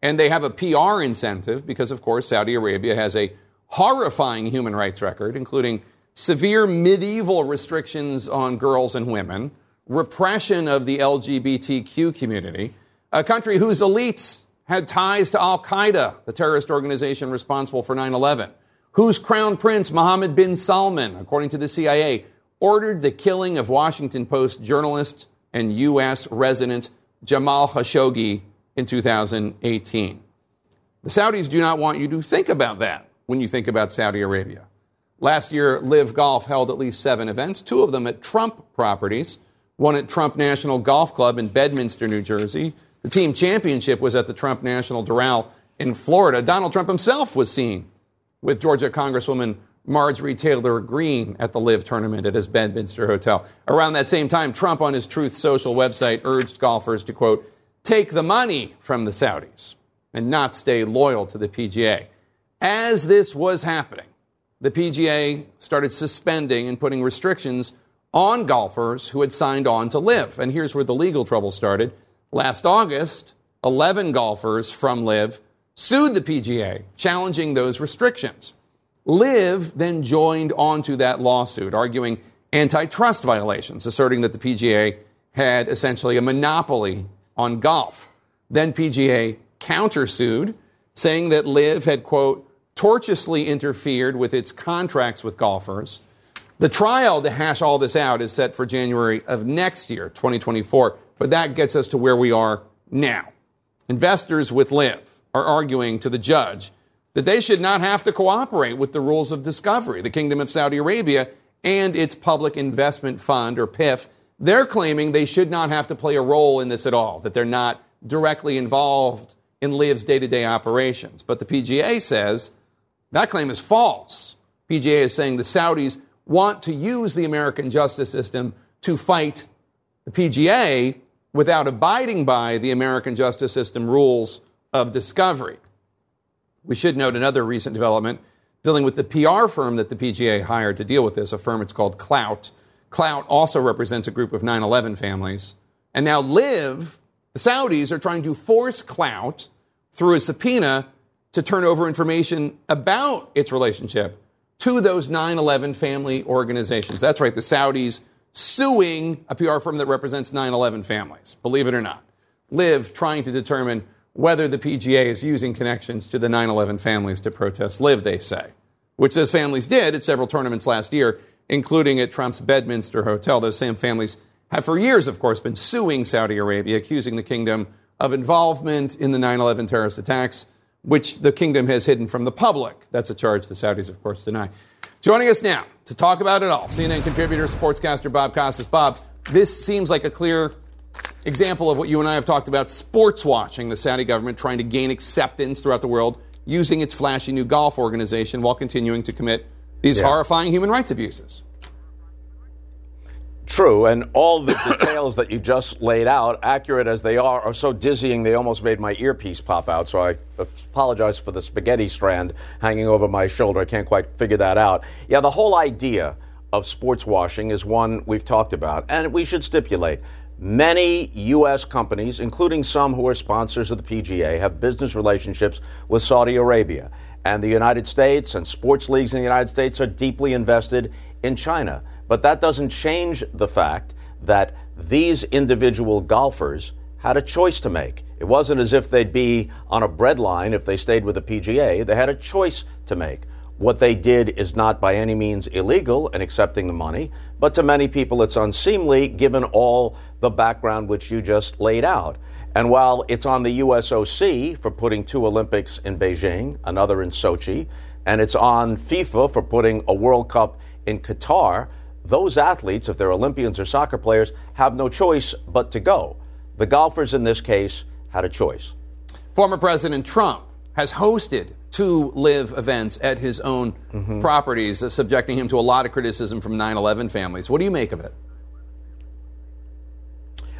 And they have a PR incentive because, of course, Saudi Arabia has a horrifying human rights record, including severe medieval restrictions on girls and women, repression of the LGBTQ community, a country whose elites had ties to Al Qaeda, the terrorist organization responsible for 9 11, whose crown prince, Mohammed bin Salman, according to the CIA, ordered the killing of Washington Post journalist and U.S. resident Jamal Khashoggi in 2018. The Saudis do not want you to think about that when you think about Saudi Arabia. Last year, LIV Golf held at least seven events, two of them at Trump properties, one at Trump National Golf Club in Bedminster, New Jersey. The team championship was at the Trump National Doral in Florida. Donald Trump himself was seen with Georgia Congresswoman Marjorie Taylor Greene at the LIV tournament at his Bedminster hotel. Around that same time, Trump on his Truth Social website urged golfers to, quote, take the money from the Saudis and not stay loyal to the PGA. As this was happening, the PGA started suspending and putting restrictions on golfers who had signed on to LIV. And here's where the legal trouble started. Last August, 11 golfers from LIV sued the PGA, challenging those restrictions. LIV then joined onto that lawsuit, arguing antitrust violations, asserting that the PGA had essentially a monopoly on golf. Then PGA countersued, saying that LIV had, quote, tortiously interfered with its contracts with golfers. The trial to hash all this out is set for January of next year, 2024, but that gets us to where we are now. Investors with LIV are arguing to the judge that they should not have to cooperate with the rules of discovery. The Kingdom of Saudi Arabia and its Public Investment Fund, or PIF, they're claiming they should not have to play a role in this at all, that they're not directly involved in LIV's day to day operations. But the PGA says that claim is false. PGA is saying the Saudis want to use the American justice system to fight the PGA without abiding by the American justice system rules of discovery. We should note another recent development dealing with the PR firm that the PGA hired to deal with this, a firm it's called Clout. Clout also represents a group of 9 11 families. And now LIV, the Saudis, are trying to force Clout through a subpoena to turn over information about its relationship to those 9 11 family organizations. That's right, the Saudis suing a PR firm that represents 9 11 families, believe it or not. LIV trying to determine whether the PGA is using connections to the 9 11 families to protest LIV, they say, which those families did at several tournaments last year, including at Trump's Bedminster Hotel. Those same families have for years, of course, been suing Saudi Arabia, accusing the kingdom of involvement in the 9 11 terrorist attacks which the kingdom has hidden from the public. That's a charge the Saudis, of course, deny. Joining us now to talk about it all, CNN contributor, sportscaster Bob Costas. Bob, this seems like a clear example of what you and I have talked about sportswashing, the Saudi government trying to gain acceptance throughout the world using its flashy new golf organization while continuing to commit these yeah. horrifying human rights abuses. True, and all the details that you just laid out, accurate as they are, are so dizzying they almost made my earpiece pop out. So I apologize for the spaghetti strand hanging over my shoulder. I can't quite figure that out. Yeah, the whole idea of sports washing is one we've talked about, and we should stipulate. Many U.S. companies, including some who are sponsors of the PGA, have business relationships with Saudi Arabia. And the United States and sports leagues in the United States are deeply invested in China. But that doesn't change the fact that these individual golfers had a choice to make. It wasn't as if they'd be on a breadline if they stayed with the PGA. They had a choice to make. What they did is not by any means illegal in accepting the money, but to many people it's unseemly given all the background which you just laid out. And while it's on the USOC for putting two Olympics in Beijing, another in Sochi, and it's on FIFA for putting a World Cup in Qatar, those athletes, if they're Olympians or soccer players, have no choice but to go. The golfers in this case had a choice. Former President Trump has hosted two LIV events at his own mm-hmm. properties, uh, subjecting him to a lot of criticism from 9 11 families. What do you make of it?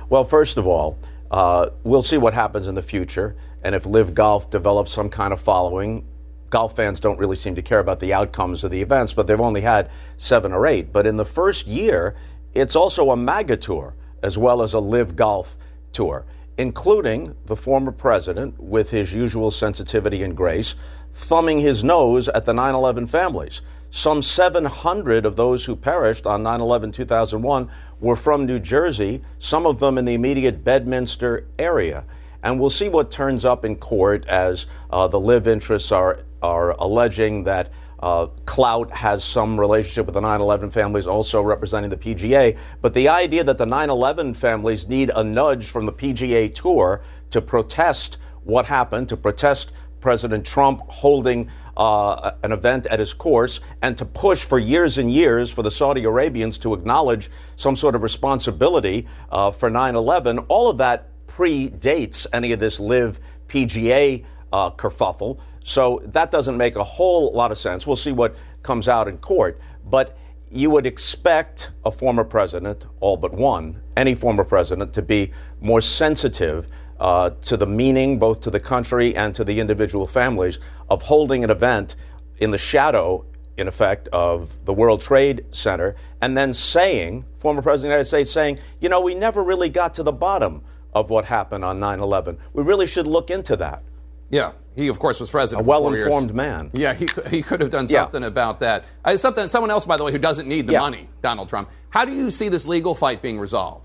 Well, first of all, uh, we'll see what happens in the future. And if LIV Golf develops some kind of following, golf fans don't really seem to care about the outcomes of the events, but they've only had seven or eight. But in the first year, it's also a MAGA tour as well as a LIV golf tour, including the former president, with his usual sensitivity and grace, thumbing his nose at the 9 11 families. Some 700 of those who perished on 9 11 2001 were from New Jersey, some of them in the immediate Bedminster area. And we'll see what turns up in court as uh, the LIV interests are, are alleging that uh, Clout has some relationship with the 9 11 families, also representing the PGA. But the idea that the 9 11 families need a nudge from the PGA Tour to protest what happened, to protest President Trump holding uh, an event at his course, and to push for years and years for the Saudi Arabians to acknowledge some sort of responsibility uh, for 9 11, all of that predates any of this LIV PGA uh, kerfuffle. So that doesn't make a whole lot of sense. We'll see what comes out in court. But you would expect a former president, all but one, any former president, to be more sensitive uh, to the meaning, both to the country and to the individual families, of holding an event in the shadow, in effect, of the World Trade Center, and then saying, former president of the United States saying, you know, we never really got to the bottom of what happened on 9 11. We really should look into that. Yeah, he of course was president. A well-informed man. Yeah, he, he could have done Yeah. something about that. Uh, something someone else, by the way, who doesn't need the Yeah. money, Donald Trump. How do you see this legal fight being resolved?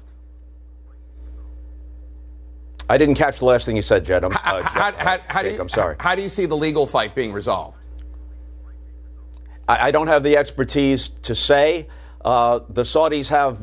I didn't catch the last thing you said, Jed. I'm, uh, Jed- how, how do Jake, you, I'm sorry. How do you see the legal fight being resolved? I, I don't have the expertise to say. Uh, the Saudis have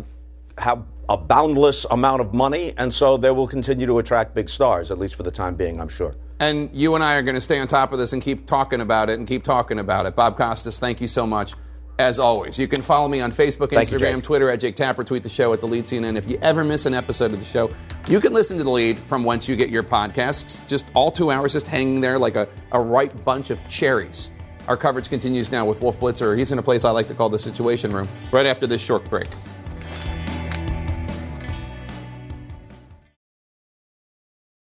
have a boundless amount of money, and so they will continue to attract big stars, at least for the time being, I'm sure. And you and I are going to stay on top of this and keep talking about it and keep talking about it. Bob Costas, thank you so much. As always, you can follow me on Facebook, Thank you, Instagram, Twitter at Jake Tapper. Tweet the show at the Lead CNN. If you ever miss an episode of the show, you can listen to the Lead from whence you get your podcasts. Just all two hours, just hanging there like a, a ripe bunch of cherries. Our coverage continues now with Wolf Blitzer. He's in a place I like to call the Situation Room. Right after this short break.